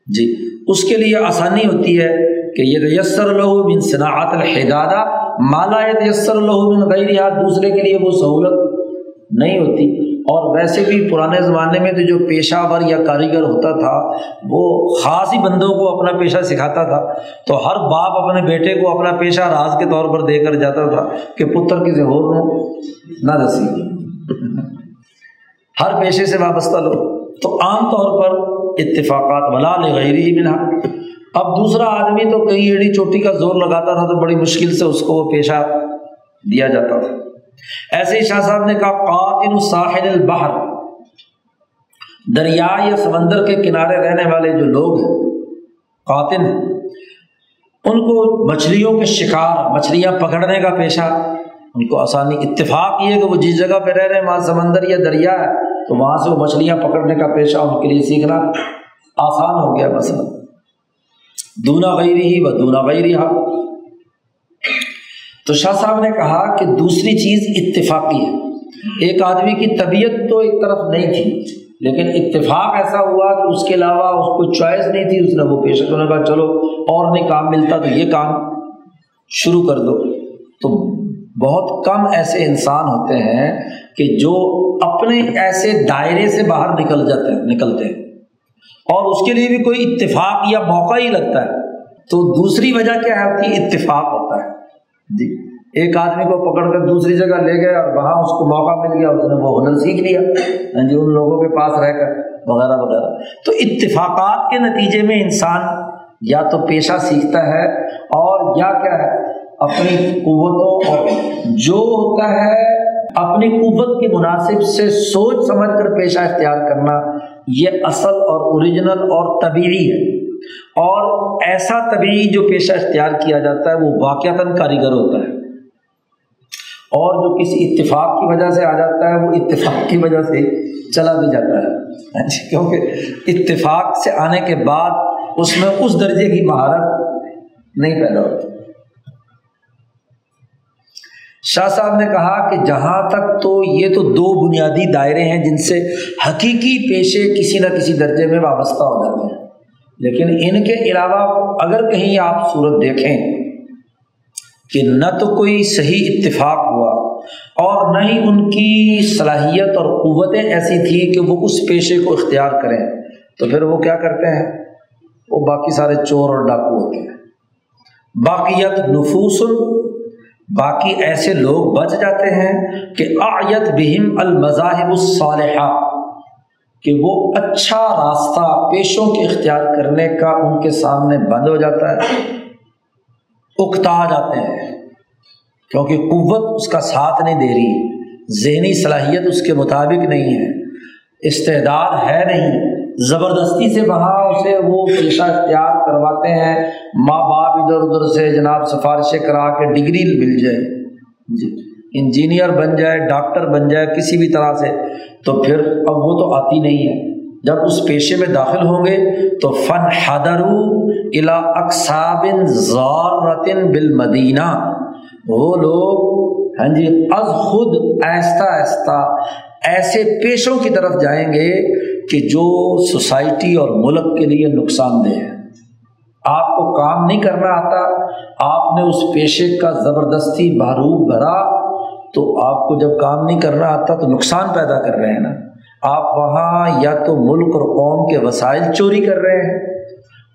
جی اس کے لیے آسانی ہوتی ہے۔ کہ یہ یسر الحو بن صنعت الحدادہ مالا یسر الحو بن غیر دوسرے کے لیے وہ سہولت نہیں ہوتی۔ اور ویسے بھی پرانے زمانے میں تو جو پیشہ ور یا کاریگر ہوتا تھا، وہ خاص ہی بندوں کو اپنا پیشہ سکھاتا تھا۔ تو ہر باپ اپنے بیٹے کو اپنا پیشہ راز کے طور پر دے کر جاتا تھا کہ پتر کسی اور نہ دسی۔ ہر پیشے سے وابستہ لو تو عام طور پر اتفاقات بلا ہی بنا اب دوسرا آدمی تو کہیں ایڑی چوٹی کا زور لگاتا تھا تو بڑی مشکل سے اس کو وہ پیشہ دیا جاتا تھا۔ ایسے ہی شاہ صاحب نے کہا، قاتل ساحل البحر دریا یا سمندر کے کنارے رہنے والے جو لوگ ہیں، قاتل ان کو مچھلیوں کے شکار، مچھلیاں پکڑنے کا پیشہ، ان کو آسانی، اتفاق یہ کہ وہ جس جگہ پہ رہ رہے ہیں، وہاں سمندر یا دریا ہے، تو وہاں سے وہ مچھلیاں پکڑنے کا پیشہ ان کے لیے سیکھنا آسان ہو گیا مثلاً۔ دونا غیری ہی و دونا غیری ہا تو شاہ صاحب نے کہا کہ دوسری چیز اتفاقی ہے۔ ایک آدمی کی طبیعت تو ایک طرف نہیں تھی، لیکن اتفاق ایسا ہوا کہ اس کے علاوہ اس کو چوائس نہیں تھی، اس نے وہ پیشہ نے کہا چلو اور نہیں کام ملتا تو یہ کام شروع کر دو۔ تو بہت کم ایسے انسان ہوتے ہیں کہ جو اپنے ایسے دائرے سے باہر نکل جاتے ہیں، نکلتے ہیں۔ اور اس کے لیے بھی کوئی اتفاق یا موقع ہی لگتا ہے۔ تو دوسری وجہ کیا ہے؟ کہ اتفاق ہوتا ہے۔ جی۔ ایک آدمی کو پکڑ کر دوسری جگہ لے گئے اور وہاں اس کو موقع مل گیا، اس نے وہ ہنر سیکھ لیا۔ ہاں جی ان لوگوں کے پاس رہ کر وغیرہ وغیرہ۔ تو اتفاقات کے نتیجے میں انسان یا تو پیشہ سیکھتا ہے اور یا کیا ہے؟ اپنی قوتوں اور جو ہوتا ہے، اپنی قوت کے مناسب سے سوچ سمجھ کر پیشہ اختیار کرنا یہ اصل اور اوریجنل اور طبیعی ہے۔ اور ایسا طبی جو پیشہ اختیار کیا جاتا ہے، وہ واقعتاً کاریگر ہوتا ہے۔ اور جو کسی اتفاق کی وجہ سے آ جاتا ہے، وہ اتفاق کی وجہ سے چلا بھی جاتا ہے۔ ہاں جی، کیونکہ اتفاق سے آنے کے بعد اس میں اس درجے کی مہارت نہیں پیدا ہوتی۔ شاہ صاحب نے کہا کہ جہاں تک تو یہ تو دو بنیادی دائرے ہیں جن سے حقیقی پیشے کسی نہ کسی درجے میں وابستہ ہو جاتے ہیں۔ لیکن ان کے علاوہ اگر کہیں آپ صورت دیکھیں کہ نہ تو کوئی صحیح اتفاق ہوا اور نہ ہی ان کی صلاحیت اور قوتیں ایسی تھیں کہ وہ اس پیشے کو اختیار کریں، تو پھر وہ کیا کرتے ہیں؟ وہ باقی سارے چور اور ڈاکو ہوتے ہیں۔ باقیت نفوس باقی ایسے لوگ بچ جاتے ہیں کہ آیت بہم المذاہب الصالحہ، کہ وہ اچھا راستہ پیشوں کے اختیار کرنے کا ان کے سامنے بند ہو جاتا ہے، اکتا جاتے ہیں، کیونکہ قوت اس کا ساتھ نہیں دے رہی، ذہنی صلاحیت اس کے مطابق نہیں ہے، استعداد ہے نہیں زبردستی سے وہاں اسے وہ پیشہ اختیار کرواتے ہیں۔ ماں باپ ادھر ادھر سے جناب سفارشیں کرا کے ڈگری مل جائے۔ جی انجینئر بن جائے، ڈاکٹر بن جائے، کسی بھی طرح سے، تو پھر اب وہ تو آتی نہیں ہے۔ جب اس پیشے میں داخل ہوں گے تو فن حدرو الا اقسابن ذارتن بال مدینہ وہ لوگ ہاں جی از خود آہستہ آہستہ ایسے پیشوں کی طرف جائیں گے کہ جو سوسائٹی اور ملک کے لیے نقصان دہ ہے۔ آپ کو کام نہیں کرنا آتا، آپ نے اس پیشے کا زبردستی بھروب بھرا، تو آپ کو جب کام نہیں کرنا آتا تو نقصان پیدا کر رہے ہیں نا۔ آپ وہاں یا تو ملک اور قوم کے وسائل چوری کر رہے ہیں،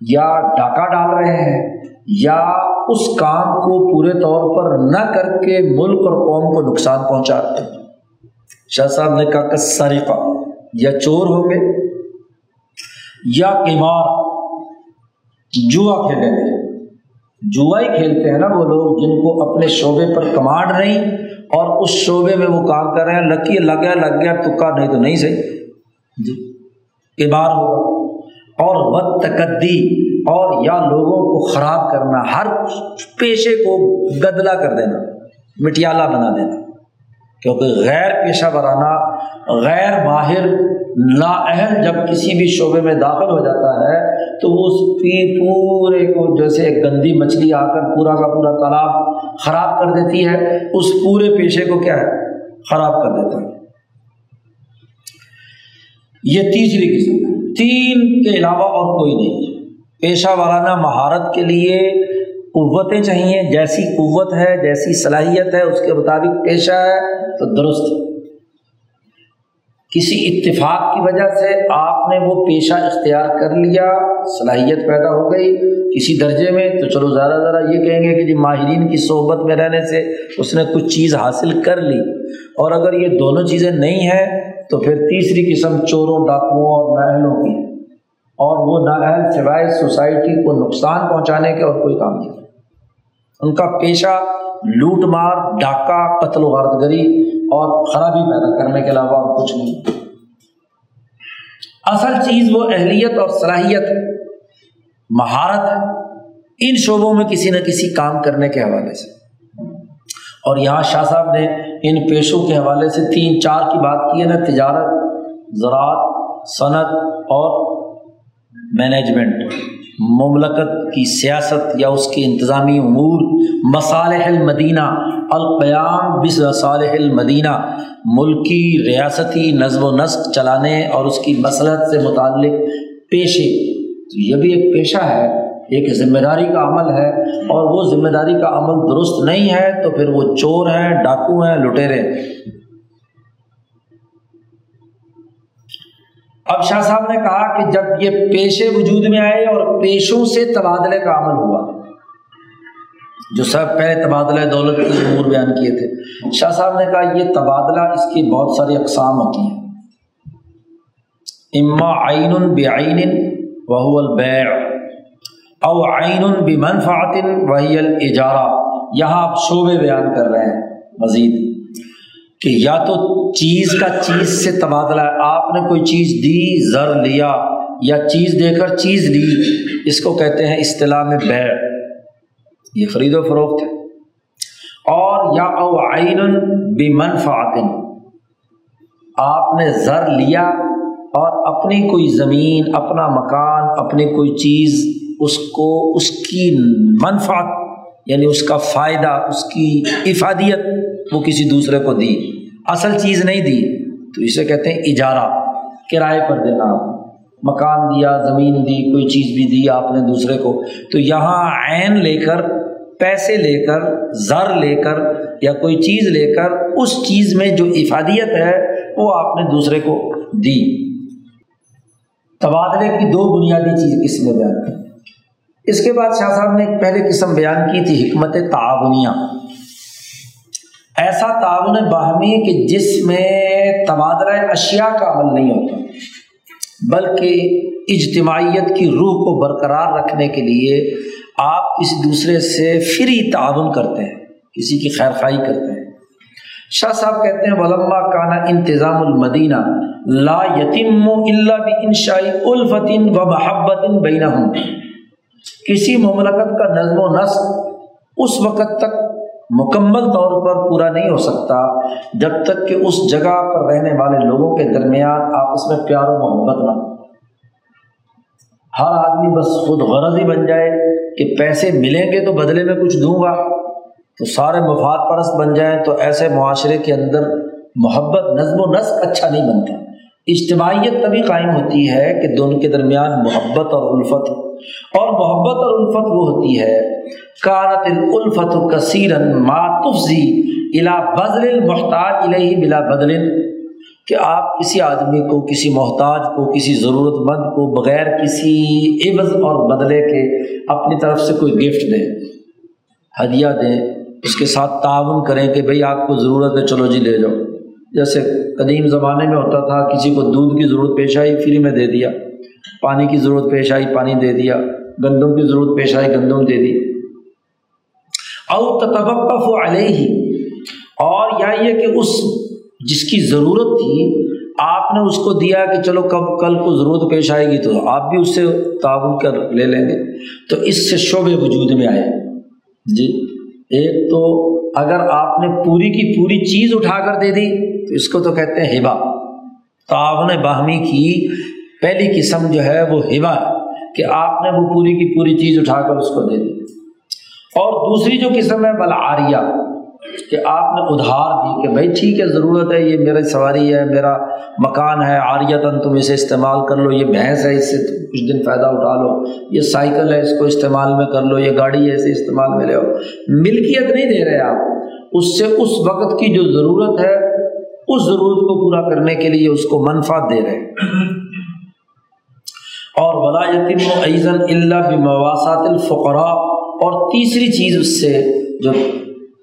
یا ڈاکہ ڈال رہے ہیں، یا اس کام کو پورے طور پر نہ کر کے ملک اور قوم کو نقصان پہنچا ہیں۔ شاہ صاحب نے کہا کہ سریقہ یا چور ہوں گے یا کمار جوا کھیلیں گے جوا ہی کھیلتے ہیں نا وہ لوگ جن کو اپنے شعبے پر کمانڈ نہیں اور اس شعبے میں وہ کام کر رہے ہیں لکی لگ گیا لگ گیا، تکا نہیں تو نہیں صحیح۔ جی بار ہوگا۔ اور بد تقدی اور یا لوگوں کو خراب کرنا، ہر پیشے کو گدلا کر دینا، مٹیالہ بنا دینا۔ کیونکہ غیر پیشہ ورانہ غیر ماہر نااہل جب کسی بھی شعبے میں داخل ہو جاتا ہے، تو وہ اس کی پورے کو جیسے ایک گندی مچھلی آ کر پورا کا پورا تالاب خراب کر دیتی ہے، اس پورے پیشے کو کیا ہے؟ خراب کر دیتا ہے۔ یہ تیسری قسم تین کے علاوہ اور کوئی نہیں پیشہ وارانہ مہارت کے لیے قوتیں چاہیے۔ جیسی قوت ہے، جیسی صلاحیت ہے، اس کے مطابق پیشہ ہے، تو درست کسی اتفاق کی وجہ سے آپ نے وہ پیشہ اختیار کر لیا، صلاحیت پیدا ہو گئی کسی درجے میں، تو چلو زیادہ ذرا یہ کہیں گے کہ جی ماہرین کی صحبت میں رہنے سے اس نے کچھ چیز حاصل کر لی۔ اور اگر یہ دونوں چیزیں نہیں ہیں، تو پھر تیسری قسم چوروں، ڈاکوؤں اور نااہلوں کی اور وہ نااہل سوائے سوسائٹی کو نقصان پہنچانے کے اور کوئی کام نہیں۔ ان کا پیشہ لوٹ مار، ڈاکہ، قتل و غارت گری اور خرابی پیدا کرنے کے علاوہ اور کچھ نہیں۔ اصل چیز وہ اہلیت اور صلاحیت مہارت ان شعبوں میں کسی نہ کسی کام کرنے کے حوالے سے۔ اور یہاں شاہ صاحب نے ان پیشوں کے حوالے سے تین چار کی بات کی ہے نا تجارت، زراعت، صنعت اور مینجمنٹ مملکت کی سیاست یا اس کی انتظامی امور، مصالح المدینہ۔ القیام بس صالح المدینہ، ملکی ریاستی نظم و نسق چلانے اور اس کی مسلحت سے متعلق پیشے۔ یہ بھی ایک پیشہ ہے، ایک ذمہ داری کا عمل ہے۔ اور وہ ذمہ داری کا عمل درست نہیں ہے تو پھر وہ چور ہیں، ڈاکو ہیں لٹیرے اب شاہ صاحب نے کہا کہ جب یہ پیشے وجود میں آئے اور پیشوں سے تبادلے کا عمل ہوا جو سب پہلے تبادلہ دولت کے امور بیان کیے تھے۔ شاہ صاحب نے کہا، یہ تبادلہ اس کی بہت ساری اقسام ہوتی ہیں۔ اما عین بعین وهو البیع او عین بمنفعت وهي الاجارہ یہاں آپ شعبے بیان کر رہے ہیں، مزید، کہ یا تو چیز کا چیز سے تبادلہ ہے، آپ نے کوئی چیز دی، زر لیا، یا چیز دے کر چیز لی، اس کو کہتے ہیں اصطلاح میں بیع۔ یہ خرید و فروخت ہے اور یا او عین بھی منفعتن آپ نے زر لیا اور اپنی کوئی زمین، اپنا مکان، اپنی کوئی چیز، اس کو، اس کی منفعت یعنی اس کا فائدہ، اس کی افادیت وہ کسی دوسرے کو دی۔ اصل چیز نہیں دی، تو اسے کہتے ہیں اجارہ، کرائے پر دینا۔ مکان دیا، زمین دی، کوئی چیز بھی دی آپ نے دوسرے کو۔ تو یہاں عین لے کر پیسے لے کر، زر لے کر یا کوئی چیز لے کر اس چیز میں جو افادیت ہے، وہ آپ نے دوسرے کو دی۔ تبادلے کی دو بنیادی چیز کس میں بیان کی۔ اس کے بعد شاہ صاحب نے ایک پہلے قسم بیان کی تھی، حکمت تعاونیہ۔ ایسا تعاون باہمی کہ جس میں تبادلہ اشیاء کا عمل نہیں ہوتا، بلکہ اجتماعیت کی روح کو برقرار رکھنے کے لیے آپ کسی دوسرے سے فری تعاون کرتے ہیں، کسی کی خیر خائی کرتے ہیں۔ شاہ صاحب کہتے ہیں، ولما کانا انتظام المدینہ، لا یتیم اللہ بھی انشائی الفتن و محبت بین کسی مملکت کا نظم و نسق اس وقت تک مکمل طور پر پورا نہیں ہو سکتا جب تک کہ اس جگہ پر رہنے والے لوگوں کے درمیان آپس میں پیار و محبت نہ ہر آدمی بس خود غرض ہی بن جائے۔ کہ پیسے ملیں گے تو بدلے میں کچھ دوں گا۔ تو سارے مفاد پرست بن جائیں تو ایسے معاشرے کے اندر محبت، نظم و نسق اچھا نہیں بنتا۔ اجتماعیت تبھی قائم ہوتی ہے کہ دونوں کے درمیان محبت اور الفت۔ اور محبت اور الفت وہ ہوتی ہے کارت الفت کثیر ماتفزی الا بدل المحتاج الہی بلا بدل کہ آپ کسی آدمی کو، کسی محتاج کو، کسی ضرورت مند کو بغیر کسی عوض اور بدلے کے اپنی طرف سے کوئی گفٹ دیں، ہدیہ دیں، اس کے ساتھ تعاون کریں کہ بھائی آپ کو ضرورت ہے، چلو جی لے جاؤ۔ جیسے قدیم زمانے میں ہوتا تھا، کسی کو دودھ کی ضرورت پیش آئی، فری میں دے دیا۔ پانی کی ضرورت پیش آئی، پانی دے دیا۔ گندم کی ضرورت پیش آئی، گندم دے دی۔ او تبقف علیہ ہی اور یا یہ کہ اس جس کی ضرورت تھی، آپ نے اس کو دیا کہ چلو کب کل کو ضرورت پیش آئے گی تو آپ بھی اس سے تعاون کر لے لیں گے۔ تو اس سے شعبے وجود میں آئے۔ جی ایک تو اگر آپ نے پوری کی پوری چیز اٹھا کر دے دی، تو اس کو تو کہتے ہیں ہبا تعاون باہمی کی پہلی قسم جو ہے وہ ہبا ہے، کہ آپ نے وہ پوری کی پوری چیز اٹھا کر اس کو دے دی۔ اور دوسری جو قسم ہے بلعاریہ کہ آپ نے ادھار دی کہ بھائی ٹھیک ہے، ضرورت ہے، یہ میرا سواری ہے، میرا مکان ہے آریتاً تم اسے استعمال کر لو، یہ بھینس ہے، اس سے کچھ دن فائدہ اٹھا لو، یہ سائیکل ہے، اس کو استعمال میں کر لو، یہ گاڑی ہے، اسے استعمال میں لے ملکیت نہیں دے رہے آپ۔ اس سے اس وقت کی جو ضرورت ہے، اس ضرورت کو پورا کرنے کے لیے اس کو منفعت دے رہے اور ولا یتیم و ایزن اللہ بمواسات الفقراء۔ اور تیسری چیز اس سے جو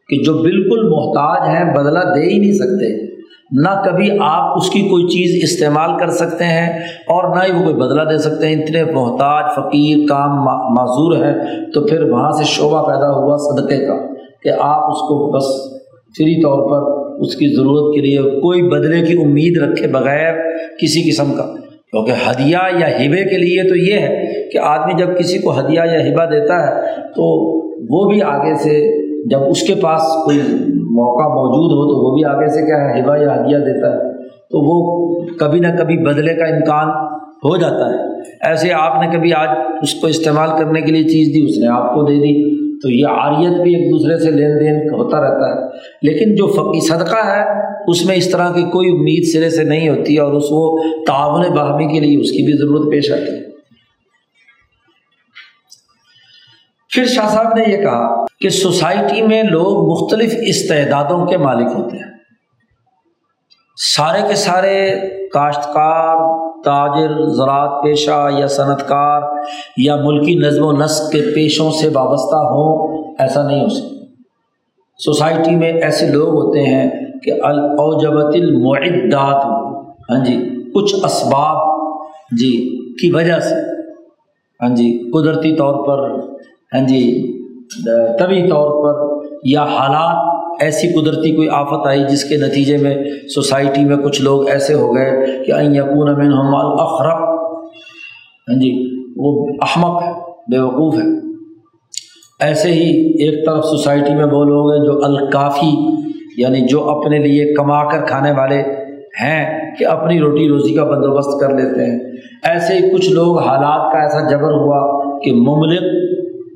کہ جو بالکل محتاج ہیں، بدلہ دے ہی نہیں سکتے۔ نہ کبھی آپ اس کی کوئی چیز استعمال کر سکتے ہیں اور نہ ہی وہ کوئی بدلہ دے سکتے ہیں۔ اتنے محتاج، فقیر، کام معذور ہے تو پھر وہاں سے شعبہ پیدا ہوا صدقے کا کہ آپ اس کو بس فری طور پر اس کی ضرورت کے لیے کوئی بدلے کی امید رکھے بغیر کسی قسم کا۔ کیونکہ ہدیہ یا ہبے کے لیے تو یہ ہے کہ آدمی جب کسی کو ہدیہ یا ہبا دیتا ہے تو وہ بھی آگے سے جب اس کے پاس کوئی موقع موجود ہو تو وہ بھی آگے سے کیا ہے ہبا یا ہدیہ دیتا ہے۔ تو وہ کبھی نہ کبھی بدلے کا امکان ہو جاتا ہے۔ ایسے آپ نے کبھی آج اس کو استعمال کرنے کے لیے چیز دی، اس نے آپ کو دے دی۔ تو یہ عاریت بھی ایک دوسرے سے لین دین ہوتا رہتا ہے۔ لیکن جو فقی صدقہ ہے، اس میں اس طرح کی کوئی امید سرے سے نہیں ہوتی اور اس وہ تعاون باہمی کے لیے اس کی بھی ضرورت پیش آتی ہے۔ پھر شاہ صاحب نے یہ کہا کہ سوسائٹی میں لوگ مختلف استعدادوں کے مالک ہوتے ہیں۔ سارے کے سارے کاشتکار، تاجر، زراعت پیشہ یا صنعت کار یا ملکی نظم و نسق کے پیشوں سے وابستہ ہوں، ایسا نہیں ہو سکتا۔ سوسائٹی میں ایسے لوگ ہوتے ہیں کہ الاوجبت المعدات۔ ہاں جی کچھ اسباب جی کی وجہ سے۔ ہاں جی قدرتی طور پر ہاں جی طبی طور پر یا حالات ایسی قدرتی کوئی آفت آئی جس کے نتیجے میں سوسائٹی میں کچھ لوگ ایسے ہو گئے کہ این یقون امن اخرق ہاں جی وہ احمق ہے، بے وقوف ہے۔ ایسے ہی ایک طرف سوسائٹی میں وہ لوگ ہیں جو الکافی یعنی جو اپنے لیے کما کر کھانے والے ہیں کہ اپنی روٹی روزی کا بندوبست کر لیتے ہیں۔ ایسے ہی کچھ لوگ حالات کا ایسا جبر ہوا کہ مملک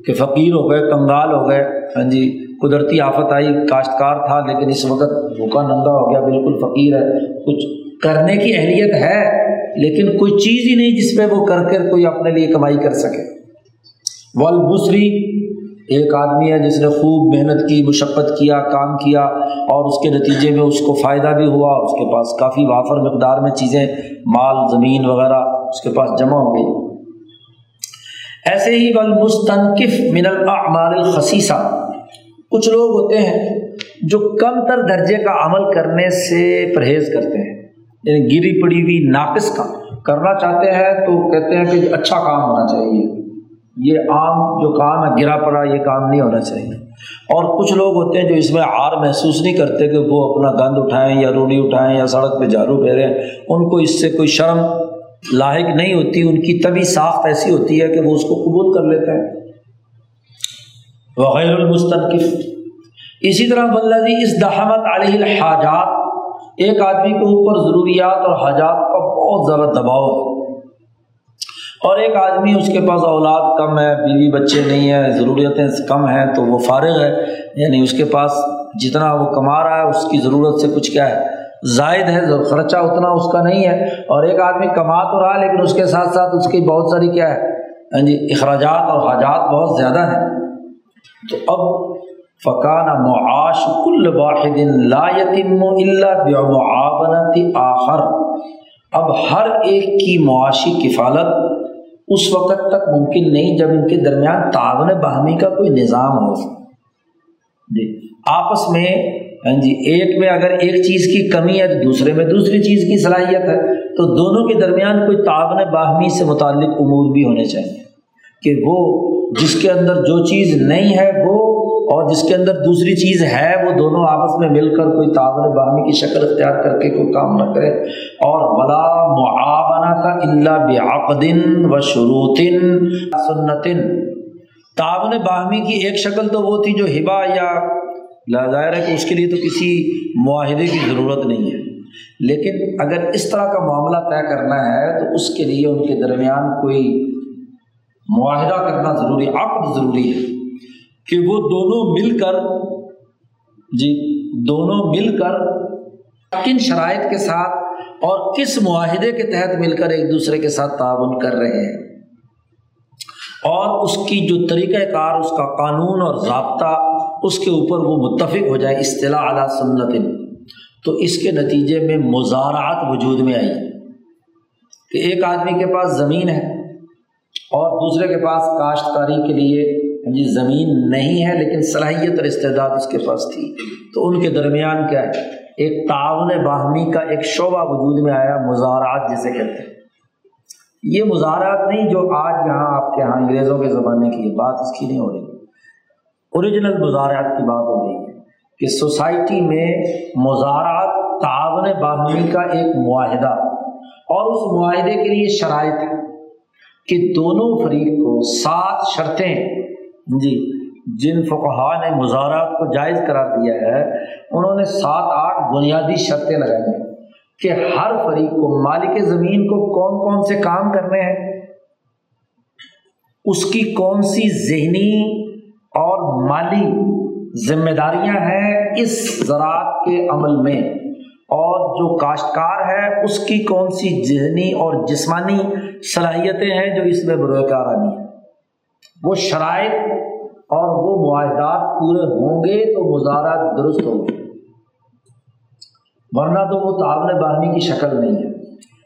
کہ فقیر ہو گئے کنگال ہو گئے۔ ہاں جی قدرتی آفت آئی، کاشتکار تھا، لیکن اس وقت بھوکا ننگا ہو گیا، بالکل فقیر ہے۔ کچھ کرنے کی اہلیت ہے، لیکن کوئی چیز ہی نہیں جس پہ وہ کر کر کوئی اپنے لیے کمائی کر سکے۔ والبصری، ایک آدمی ہے جس نے خوب محنت کی، مشقت کیا، کام کیا، اور اس کے نتیجے میں اس کو فائدہ بھی ہوا۔ اس کے پاس کافی وافر مقدار میں چیزیں، مال، زمین وغیرہ اس کے پاس جمع ہو گئی۔ ایسے ہی بل من الاعمال الخصیصہ۔ کچھ لوگ ہوتے ہیں جو کم تر درجے کا عمل کرنے سے پرہیز کرتے ہیں یعنی گری پڑی ہوئی ناقص کام کرنا چاہتے ہیں تو کہتے ہیں کہ اچھا کام ہونا چاہیے۔ یہ عام جو کام ہے، گرا پڑا، یہ کام نہیں ہونا چاہیے۔ اور کچھ لوگ ہوتے ہیں جو اس میں ہار محسوس نہیں کرتے کہ وہ اپنا گند اٹھائیں یا روڑی اٹھائیں یا سڑک پہ جھاڑو پھیریں۔ ان کو اس سے کوئی شرم لاحق نہیں ہوتی، ان کی طبی ساخت ایسی ہوتی ہے کہ وہ اس کو قبول کر لیتے ہیں۔ وغیر المستقف اسی طرح بلدی اس دہمت علیہ الحاجات، ایک آدمی کے اوپر ضروریات اور حاجات کا بہت زیادہ دباؤ ہے۔ اور ایک آدمی اس کے پاس اولاد کم ہے، بیوی بچے نہیں ہیں، ضروریتیں کم ہیں تو وہ فارغ ہے۔ یعنی اس کے پاس جتنا وہ کما رہا ہے، اس کی ضرورت سے کچھ کیا ہے؟ زائد ہے، خرچہ اتنا اس کا نہیں ہے۔ اور ایک آدمی کما تو رہا، لیکن اس کے ساتھ ساتھ اس کی بہت ساری کیا ہے ہاں جی اخراجات اور حاجات بہت زیادہ ہیں۔ تو اب فقان معاش کل واحد لا یتم اللہ آخر۔ اب ہر ایک کی معاشی کفالت اس وقت تک ممکن نہیں، جب ان کے درمیان تعاون باہمی کا کوئی نظام ہو۔ جی آپس میں ہاں جی ایک میں اگر ایک چیز کی کمی ہے تو دوسرے میں دوسری چیز کی صلاحیت ہے۔ تو دونوں کے درمیان کوئی تعاون باہمی سے متعلق امور بھی ہونے چاہیے کہ وہ جس کے اندر جو چیز نہیں ہے وہ اور جس کے اندر دوسری چیز ہے وہ دونوں آپس میں مل کر کوئی تعاون باہمی کی شکل اختیار کر کے کوئی کام نہ کرے۔ اور بلا معاونہ کا اللہ بعقدن و شروطن سنتن تعاون باہمی کی ایک شکل تو وہ تھی جو ہبا یا ظاہر ہے کہ اس کے لیے تو کسی معاہدے کی ضرورت نہیں ہے۔ لیکن اگر اس طرح کا معاملہ طے کرنا ہے تو اس کے لیے ان کے درمیان کوئی معاہدہ کرنا ضروری، عقد ضروری ہے کہ وہ دونوں مل کر جی دونوں مل کر کن شرائط کے ساتھ اور کس معاہدے کے تحت مل کر ایک دوسرے کے ساتھ تعاون کر رہے ہیں۔ اور اس کی جو طریقۂ کار، اس کا قانون اور ضابطہ اس کے اوپر وہ متفق ہو جائے، اصطلاح اعلیٰ سنت۔ تو اس کے نتیجے میں مزارعت وجود میں آئی کہ ایک آدمی کے پاس زمین ہے اور دوسرے کے پاس کاشتکاری کے لیے جی زمین نہیں ہے لیکن صلاحیت اور استعداد اس کے پاس تھی۔ تو ان کے درمیان کیا ہے؟ ایک تعاون باہمی کا ایک شعبہ وجود میں آیا مزارعات جسے کہتے ہیں۔ یہ مزارات نہیں جو آج یہاں آپ کے یہاں انگریزوں کے زمانے کی بات اس کی نہیں ہو رہی۔ اوریجنل مزارات کی بات ہو رہی ہے کہ سوسائٹی میں مزارات تعاون باہمی کا ایک معاہدہ اور اس معاہدے کے لیے شرائط کہ دونوں فریق کو سات شرطیں جی جن فقہ نے مزارات کو جائز قرار دیا ہے، انہوں نے سات آٹھ بنیادی شرطیں لگائی ہیں کہ ہر فریق کو مالک زمین کو کون کون سے کام کرنے ہیں، اس کی کون سی ذہنی اور مالی ذمہ داریاں ہیں اس زراعت کے عمل میں۔ اور جو کاشتکار ہے، اس کی کون سی ذہنی اور جسمانی صلاحیتیں ہیں جو اس میں بروئے کار آنی ہیں؟ وہ شرائط اور وہ معاہدات پورے ہوں گے تو مظاہرات درست ہوں گے۔ ورنہ تو وہ تعاون باہمی کی شکل نہیں ہے۔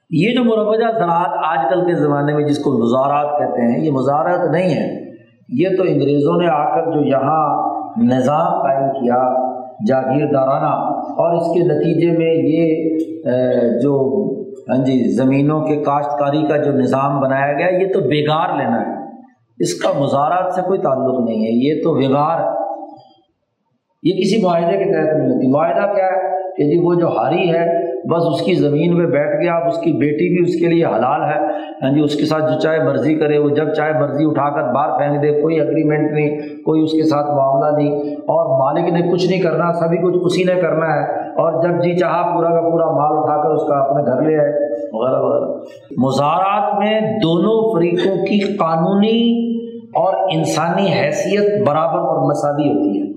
یہ جو مروجہ زراعت آج کل کے زمانے میں جس کو مزارات کہتے ہیں، یہ مزارات نہیں ہے۔ یہ تو انگریزوں نے آ کر جو یہاں نظام قائم کیا، جاگیردارانہ، اور اس کے نتیجے میں یہ جو ہاں جی زمینوں کے کاشتکاری کا جو نظام بنایا گیا، یہ تو بیگار لینا ہے۔ اس کا مزارات سے کوئی تعلق نہیں ہے، یہ تو وگار یہ کسی معاہدے کے تحت نہیں ہوتی۔ معاہدہ کیا ہے کہ جی وہ جو ہاری ہے بس اس کی زمین پہ بیٹھ گیا، اب اس کی بیٹی بھی اس کے لیے حلال ہے۔ ہاں جی اس کے ساتھ جو چاہے مرضی کرے، وہ جب چاہے مرضی اٹھا کر باہر پھینک دے، کوئی اگریمنٹ نہیں، کوئی اس کے ساتھ معاملہ نہیں۔ اور مالک نے کچھ نہیں کرنا، سبھی کچھ اسی نے کرنا ہے۔ اور جب جی چاہا، پورا کا پورا مال اٹھا کر اس کا اپنے گھر لے آئے۔ وغیرہ وغیرہ۔ مزارات میں دونوں فریقوں کی قانونی اور انسانی حیثیت برابر اور مساوی ہوتی ہے۔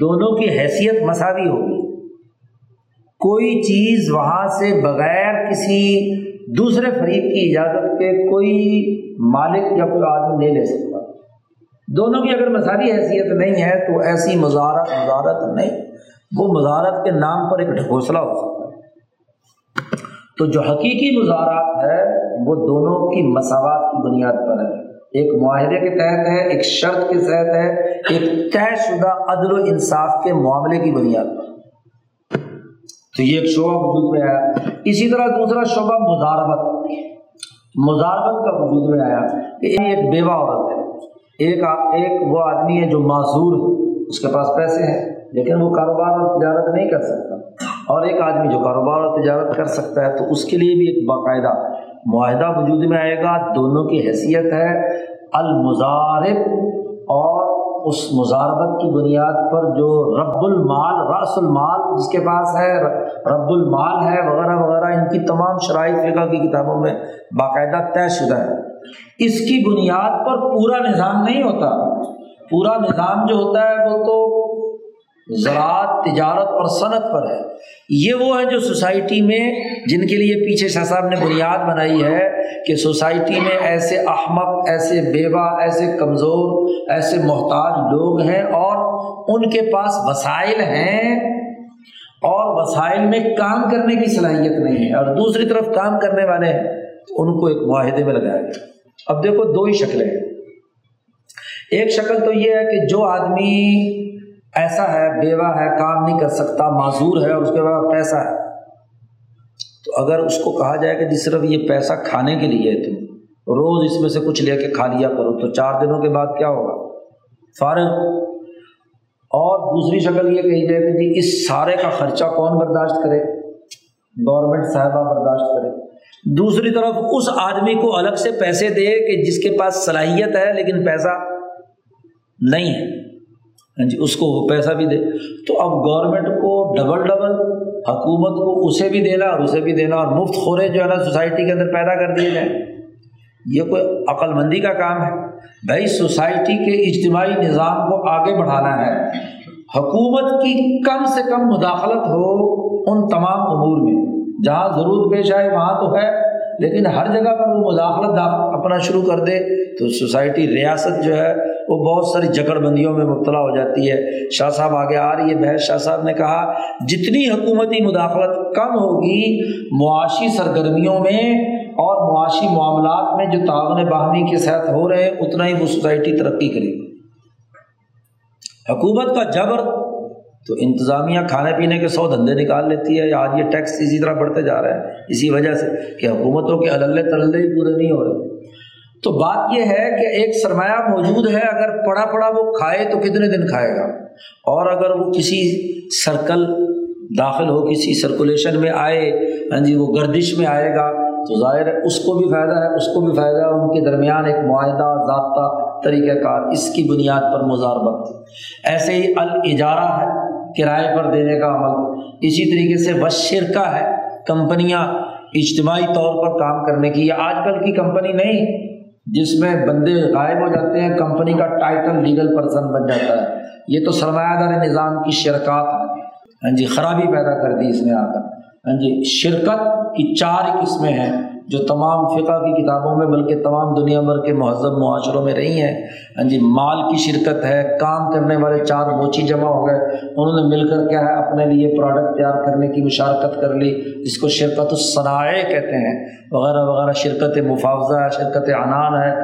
دونوں کی حیثیت مساوی ہوگی۔ کوئی چیز وہاں سے بغیر کسی دوسرے فریق کی اجازت کے کوئی مالک یا کوئی آدمی نہیں لے سکتا۔ دونوں کی اگر مساوی حیثیت نہیں ہے تو ایسی مزارت مزارت نہیں۔ وہ مزارت کے نام پر ایک ڈھکوسلا ہو سکتا ہے۔ تو جو حقیقی مزارات ہے، وہ دونوں کی مساوات کی بنیاد پر ہے۔ ایک معاہدے کے تحت ہے، ایک شرط کے تحت ہے، ایک طے شدہ عدل و انصاف کے معاملے کی بنیاد پر۔ تو یہ ایک شعبہ وجود میں آیا۔ اسی طرح دوسرا شعبہ مزاربت۔ مزاربت کا وجود میں آیا کہ ایک بیوہ عورت ہے۔ ایک ایک وہ آدمی ہے جو معذور اس کے پاس پیسے ہیں، لیکن وہ کاروبار اور تجارت نہیں کر سکتا۔ اور ایک آدمی جو کاروبار اور تجارت کر سکتا ہے تو اس کے لیے بھی ایک باقاعدہ معاہدہ وجود میں آئے گا۔ دونوں کی حیثیت ہے۔ المزارب اور اس مزاربت کی بنیاد پر جو رب المال رس المال جس کے پاس ہے، رب المال ہے، وغیرہ وغیرہ، ان کی تمام شرائط فقہ کی کتابوں میں باقاعدہ طے شدہ ہے۔ اس کی بنیاد پر پورا نظام نہیں ہوتا۔ پورا نظام جو ہوتا ہے وہ تو زراعت، تجارت اور صنعت پر ہے۔ یہ وہ ہے جو سوسائٹی میں، جن کے لیے پیچھے شاہ صاحب نے بنیاد بنائی ہے کہ سوسائٹی میں ایسے احمد ایسے بیوہ، ایسے کمزور، ایسے محتاج لوگ ہیں اور ان کے پاس وسائل ہیں اور وسائل میں کام کرنے کی صلاحیت نہیں ہے۔ اور دوسری طرف کام کرنے والے ہیں ان کو ایک معاہدے میں لگایا گیا۔ اب دیکھو دو ہی شکلیں ہیں۔ ایک شکل تو یہ ہے کہ جو آدمی ایسا ہے، بیوہ ہے، کام نہیں کر سکتا، معذور ہے اور اس کے بعد پیسہ ہے۔ تو اگر اس کو کہا جائے کہ جس صرف یہ پیسہ کھانے کے لیے ہے تم روز اس میں سے کچھ لے کے کھا لیا کرو۔ تو چار دنوں کے بعد کیا ہوگا؟ فارغ۔ اور دوسری شکل یہ کہی جائے کہ جی اس سارے کا خرچہ کون برداشت کرے؟ گورنمنٹ صاحبہ برداشت کرے۔ دوسری طرف اس آدمی کو الگ سے پیسے دے کہ جس کے پاس صلاحیت ہے لیکن پیسہ نہیں ہے۔ ہاں جی اس کو وہ پیسہ بھی دے۔ تو اب گورنمنٹ کو ڈبل ڈبل حکومت کو اسے بھی دینا اور اسے بھی دینا اور مفت خورے جو ہے نا سوسائٹی کے اندر پیدا کر دیے جائیں۔ یہ کوئی عقل مندی کا کام ہے۔ بھائی سوسائٹی کے اجتماعی نظام کو آگے بڑھانا ہے۔ حکومت کی کم سے کم مداخلت ہو ان تمام امور میں۔ جہاں ضرورت پیش آئے، وہاں تو ہے۔ لیکن ہر جگہ پر وہ مداخلت اپنا شروع کر دے تو سوسائٹی ریاست جو ہے وہ بہت ساری جکڑ بندیوں میں مبتلا ہو جاتی ہے۔ شاہ صاحب آگے آ رہی ہے۔ بحث شاہ صاحب نے کہا، جتنی حکومتی مداخلت کم ہوگی، معاشی سرگرمیوں میں اور معاشی معاملات میں جو تعاون باہمی کے ساتھ ہو رہے ہیں، اتنا ہی وہ سوسائٹی ترقی کرے گی۔ حکومت کا جبر تو انتظامیہ کھانے پینے کے سو دھندے نکال لیتی ہے۔ آج یہ ٹیکس اسی طرح بڑھتے جا رہے ہیں۔ اسی وجہ سے کہ حکومتوں کے اللہ تلے ہی پورے نہیں ہو رہے۔ تو بات یہ ہے کہ ایک سرمایہ موجود ہے، اگر پڑا پڑا وہ کھائے تو کتنے دن کھائے گا؟ اور اگر وہ کسی سرکل داخل ہو، کسی سرکولیشن میں آئے ہاں جی وہ گردش میں آئے گا، تو ظاہر ہے اس کو بھی فائدہ ہے، اس کو بھی فائدہ ہے، ان کے درمیان ایک معاہدہ، ضابطہ طریقہ کار اس کی بنیاد پر مزاربت ایسے ہی الاجارہ ہے، کرائے پر دینے کا عمل۔ اسی طریقے سے وہ شرکہ ہے، کمپنیاں اجتماعی طور پر کام کرنے کی یہ آج کل کی کمپنی نہیں جس میں بندے غائب ہو جاتے ہیں، کمپنی کا ٹائٹل لیگل پرسن بن جاتا ہے۔ یہ تو سرمایہ دار نظام کی شرکات ہے ہاں جی خرابی پیدا کر دی اس نے آ کر ہاں جی شرکت کی چار قسمیں ہیں جو تمام فقہ کی کتابوں میں، بلکہ تمام دنیا بھر کے مہذب معاشروں میں رہی ہیں۔ ہاں جی مال کی شرکت ہے، کام کرنے والے چار موچی جمع ہو گئے۔ انہوں نے مل کر کیا ہے، اپنے لیے پروڈکٹ تیار کرنے کی مشارکت کر لی۔ جس کو شرکت الصنائع کہتے ہیں۔ وغیرہ وغیرہ، شرکت مفاوضہ ہے، شرکت عنان ہے،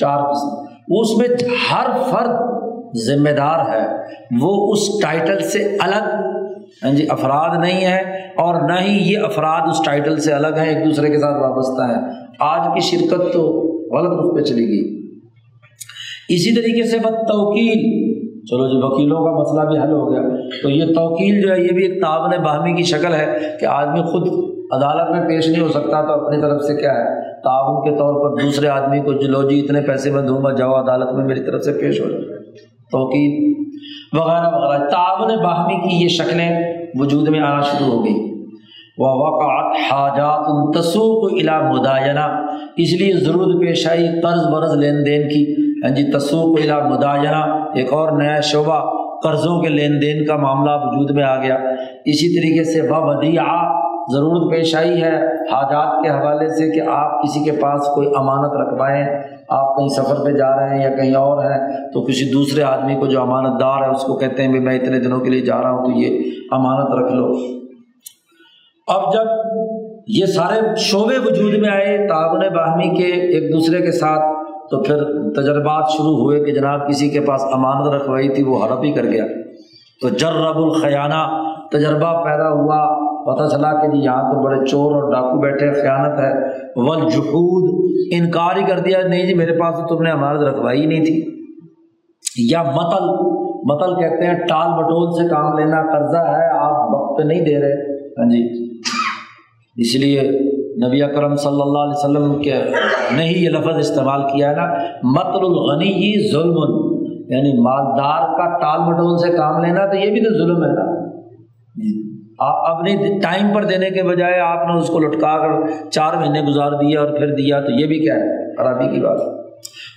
چار قسم۔ اس میں ہر فرد ذمہ دار ہے۔ وہ اس ٹائٹل سے الگ ہاں جی افراد نہیں ہے اور نہ ہی یہ افراد اس ٹائٹل سے الگ ہیں، ایک دوسرے کے ساتھ وابستہ ہیں۔ آج کی شرکت تو غلط رخ پہ چلے گی اسی طریقے سے بد توکیل۔ چلو جی وکیلوں کا مسئلہ بھی حل ہو گیا۔ تو یہ توکیل جو ہے، یہ بھی ایک تعاون باہمی کی شکل ہے کہ آدمی خود عدالت میں پیش نہیں ہو سکتا تو اپنی طرف سے کیا ہے؟ تعاون کے طور پر دوسرے آدمی کو جلو جی اتنے پیسے میں دوں گا جاؤ عدالت میں میری طرف سے پیش ہو جائے توکیل۔ وغیرہ وغیرہ۔ تعاون باہمی کی یہ شکلیں وجود میں آنا شروع ہو گئی۔ وہ وقعت حاجات تصوق الا مداینہ۔ اس لیے ضرورت پیش آئی قرض برض لین دین کی۔ ہاں جی تصوق الا مداینہ۔ ایک اور نیا شعبہ قرضوں کے لین دین کا معاملہ وجود میں آ گیا۔ اسی طریقے سے و ودیع ضرورت پیش آئی ہے۔ حاجات کے حوالے سے کہ آپ کسی کے پاس کوئی امانت رکھوائیں۔ آپ کہیں سفر پہ جا رہے ہیں یا کہیں اور ہیں، تو کسی دوسرے آدمی کو جو امانت دار ہے، اس کو کہتے ہیں میں اتنے دنوں کے لیے جا رہا ہوں، تو یہ امانت رکھ لو۔ اب جب یہ سارے شعبے وجود میں آئے تعاون باہمی کے ایک دوسرے کے ساتھ، تو پھر تجربات شروع ہوئے کہ جناب کسی کے پاس امانت رکھوائی تھی، وہ ہڑپ ہی کر گیا۔ تو جرب الخیانہ، تجربہ پیدا ہوا۔ پتہ چلا کہ جی یہاں تو بڑے چور اور ڈاکو بیٹھے خیانت ہے۔ والجحود انکار ہی کر دیا۔ نہیں جی میرے پاس تو تم نے امانت رکھوائی نہیں تھی۔ یا متل متل کہتے ہیں، ٹال بٹول سے کام لینا قرضہ ہے، آپ وقت پہ نہیں دے رہے۔ ہاں جی۔ اس لیے نبی اکرم صلی اللہ علیہ وسلم کے نے ہی یہ لفظ استعمال کیا ہے نا مطل الغنی ہی ظلم یعنی مالدار کا ٹال مٹول سے کام لینا تو یہ بھی تو ظلم ہے نا۔ جی۔ آپ اپنی ٹائم پر دینے کے بجائے آپ نے اس کو لٹکا کر چار مہینے گزار دیا اور پھر دیا، تو یہ بھی کیا ہے، خرابی کی بات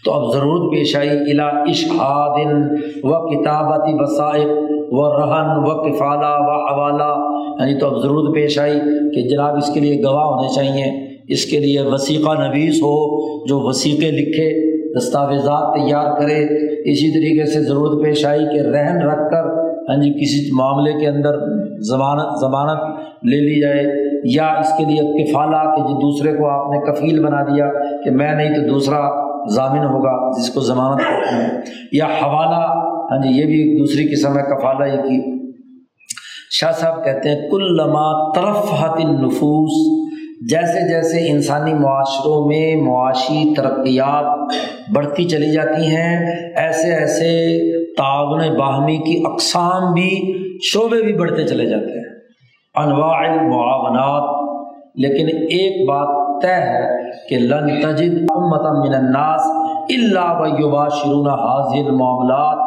تو اب ضرورت پیش آئی الا اشہاد و کتابتی وسائق و رہن و کفالہ و حوالہ۔ یعنی تو اب ضرورت پیش آئی کہ جناب اس کے لیے گواہ ہونے چاہیے، اس کے لیے وسیقہ نویس ہو، جو وسیقے لکھے، دستاویزات تیار کرے۔ اسی طریقے سے ضرورت پیش آئی کہ رہن رکھ کر ہاں جی کسی معاملے کے اندر ضمانت ضمانت لے لی جائے یا اس کے لیے کفالہ کہ جو دوسرے کو آپ نے کفیل بنا دیا کہ میں نہیں تو دوسرا ضامن ہوگا جس کو ضمانت ہیں۔ یا حوالہ ہاں جی یہ بھی ایک دوسری قسم ہے، کفالہ یہ کی شاہ صاحب کہتے ہیں کل لما طرف النفوس، جیسے جیسے انسانی معاشروں میں معاشی ترقیات بڑھتی چلی جاتی ہیں، ایسے ایسے تعاون باہمی کی اقسام بھی شعبے بھی بڑھتے چلے جاتے ہیں۔ انواع المعاونات۔ لیکن ایک بات طے ہے کہ لن تجد امت من الناس اللہ و حاضر معاملات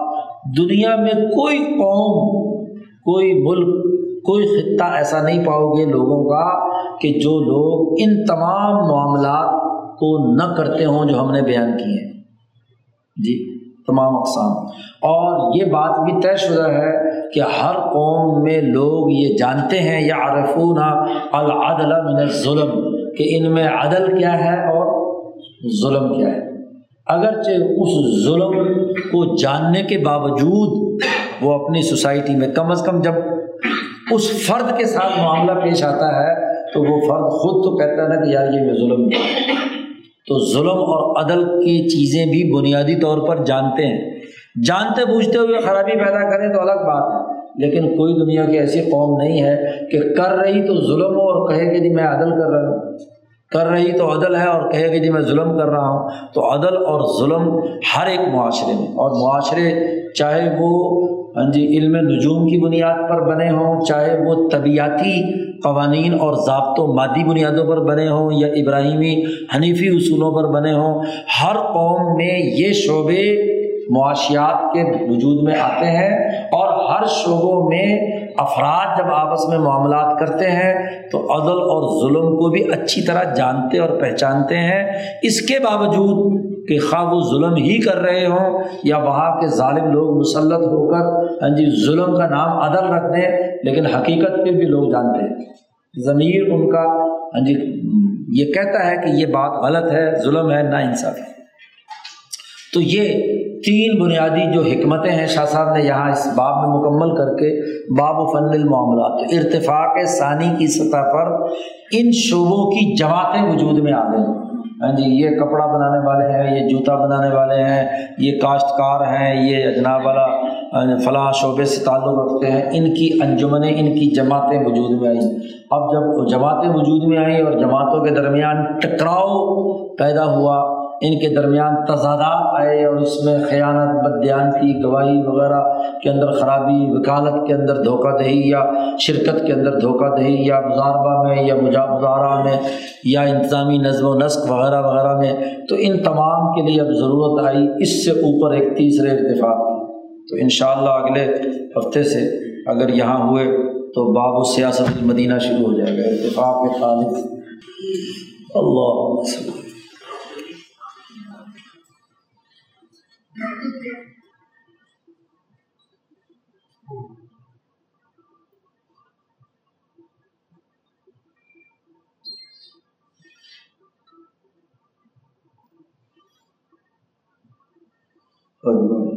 دنیا میں کوئی قوم، کوئی ملک، کوئی خطہ ایسا نہیں پاؤ گے لوگوں کا کہ جو لوگ ان تمام معاملات کو نہ کرتے ہوں جو ہم نے بیان کیے۔ ہیں جی۔ تمام اقسام۔ اور یہ بات بھی طے شدہ ہے کہ ہر قوم میں لوگ یہ جانتے ہیں یا عرفون العدل من الظلم، کہ ان میں عدل کیا ہے اور ظلم کیا ہے۔ اگرچہ اس ظلم کو جاننے کے باوجود وہ اپنی سوسائٹی میں کم از کم جب اس فرد کے ساتھ معاملہ پیش آتا ہے تو وہ فرد خود تو کہتا ہے نا کہ یار یہ میں ظلم تو ظلم اور عدل کی چیزیں بھی بنیادی طور پر جانتے ہیں۔ جانتے بوجھتے ہوئے خرابی پیدا کریں تو الگ بات ہے، لیکن کوئی دنیا کی ایسی قوم نہیں ہے کہ کر رہی تو ظلم ہو اور کہے کہ جی میں عدل کر رہا ہوں۔ کر رہی تو عدل ہے اور کہے کہ جی میں ظلم کر رہا ہوں۔ تو عدل اور ظلم ہر ایک معاشرے میں، اور معاشرے چاہے وہ ہاں جی علم نجوم کی بنیاد پر بنے ہوں، چاہے وہ طبیعتی قوانین اور ضابط و مادی بنیادوں پر بنے ہوں یا ابراہیمی حنیفی اصولوں پر بنے ہوں، ہر قوم میں یہ شعبے معاشیات کے وجود میں آتے ہیں۔ ہر شعبوں میں افراد جب آپس میں معاملات کرتے ہیں تو عدل اور ظلم کو بھی اچھی طرح جانتے اور پہچانتے ہیں۔ اس کے باوجود کہ خواہ وہ ظلم ہی کر رہے ہوں یا وہاں کے ظالم لوگ مسلط ہو کر ہاں جی ظلم کا نام عدل رکھ دیں، لیکن حقیقت پہ بھی لوگ جانتے ہیں۔ ضمیر ان کا ہاں جی یہ کہتا ہے کہ یہ بات غلط ہے، ظلم ہے، نا انصاف ہے تو یہ تین بنیادی جو حکمتیں ہیں، شاہ صاحب نے یہاں اس باب میں مکمل کر کے باب و فن المعاملات تو ارتفاق ثانی کی سطح پر ان شعبوں کی جماعتیں وجود میں آ گئی ہاں جی یہ کپڑا بنانے والے ہیں، یہ جوتا بنانے والے ہیں، یہ کاشتکار ہیں، یہ جناب والا ہاں جی، فلاں شعبے سے تعلق رکھتے ہیں۔ ان کی انجمنیں، ان کی جماعتیں وجود میں آئیں۔ اب جب جماعتیں وجود میں آئیں اور جماعتوں کے درمیان ٹکراؤ پیدا ہوا ان کے درمیان تضادات آئے اور اس میں خیانت بدیانتی گواہی وغیرہ کے اندر خرابی، وکالت کے اندر دھوکہ دہی یا شرکت کے اندر دھوکہ دہی یا مزاربہ میں یا مظاہرہ میں یا انتظامی نظم و نسق وغیرہ وغیرہ میں، تو ان تمام کے لیے اب ضرورت آئی اس سے اوپر ایک تیسرے اتفاق کی تو ان شاء اللہ اگلے ہفتے سے اگر یہاں ہوئے تو باب و سیاست المدینہ شروع ہو جائے گا۔ اتفاق کے خالد اللہ Good morning.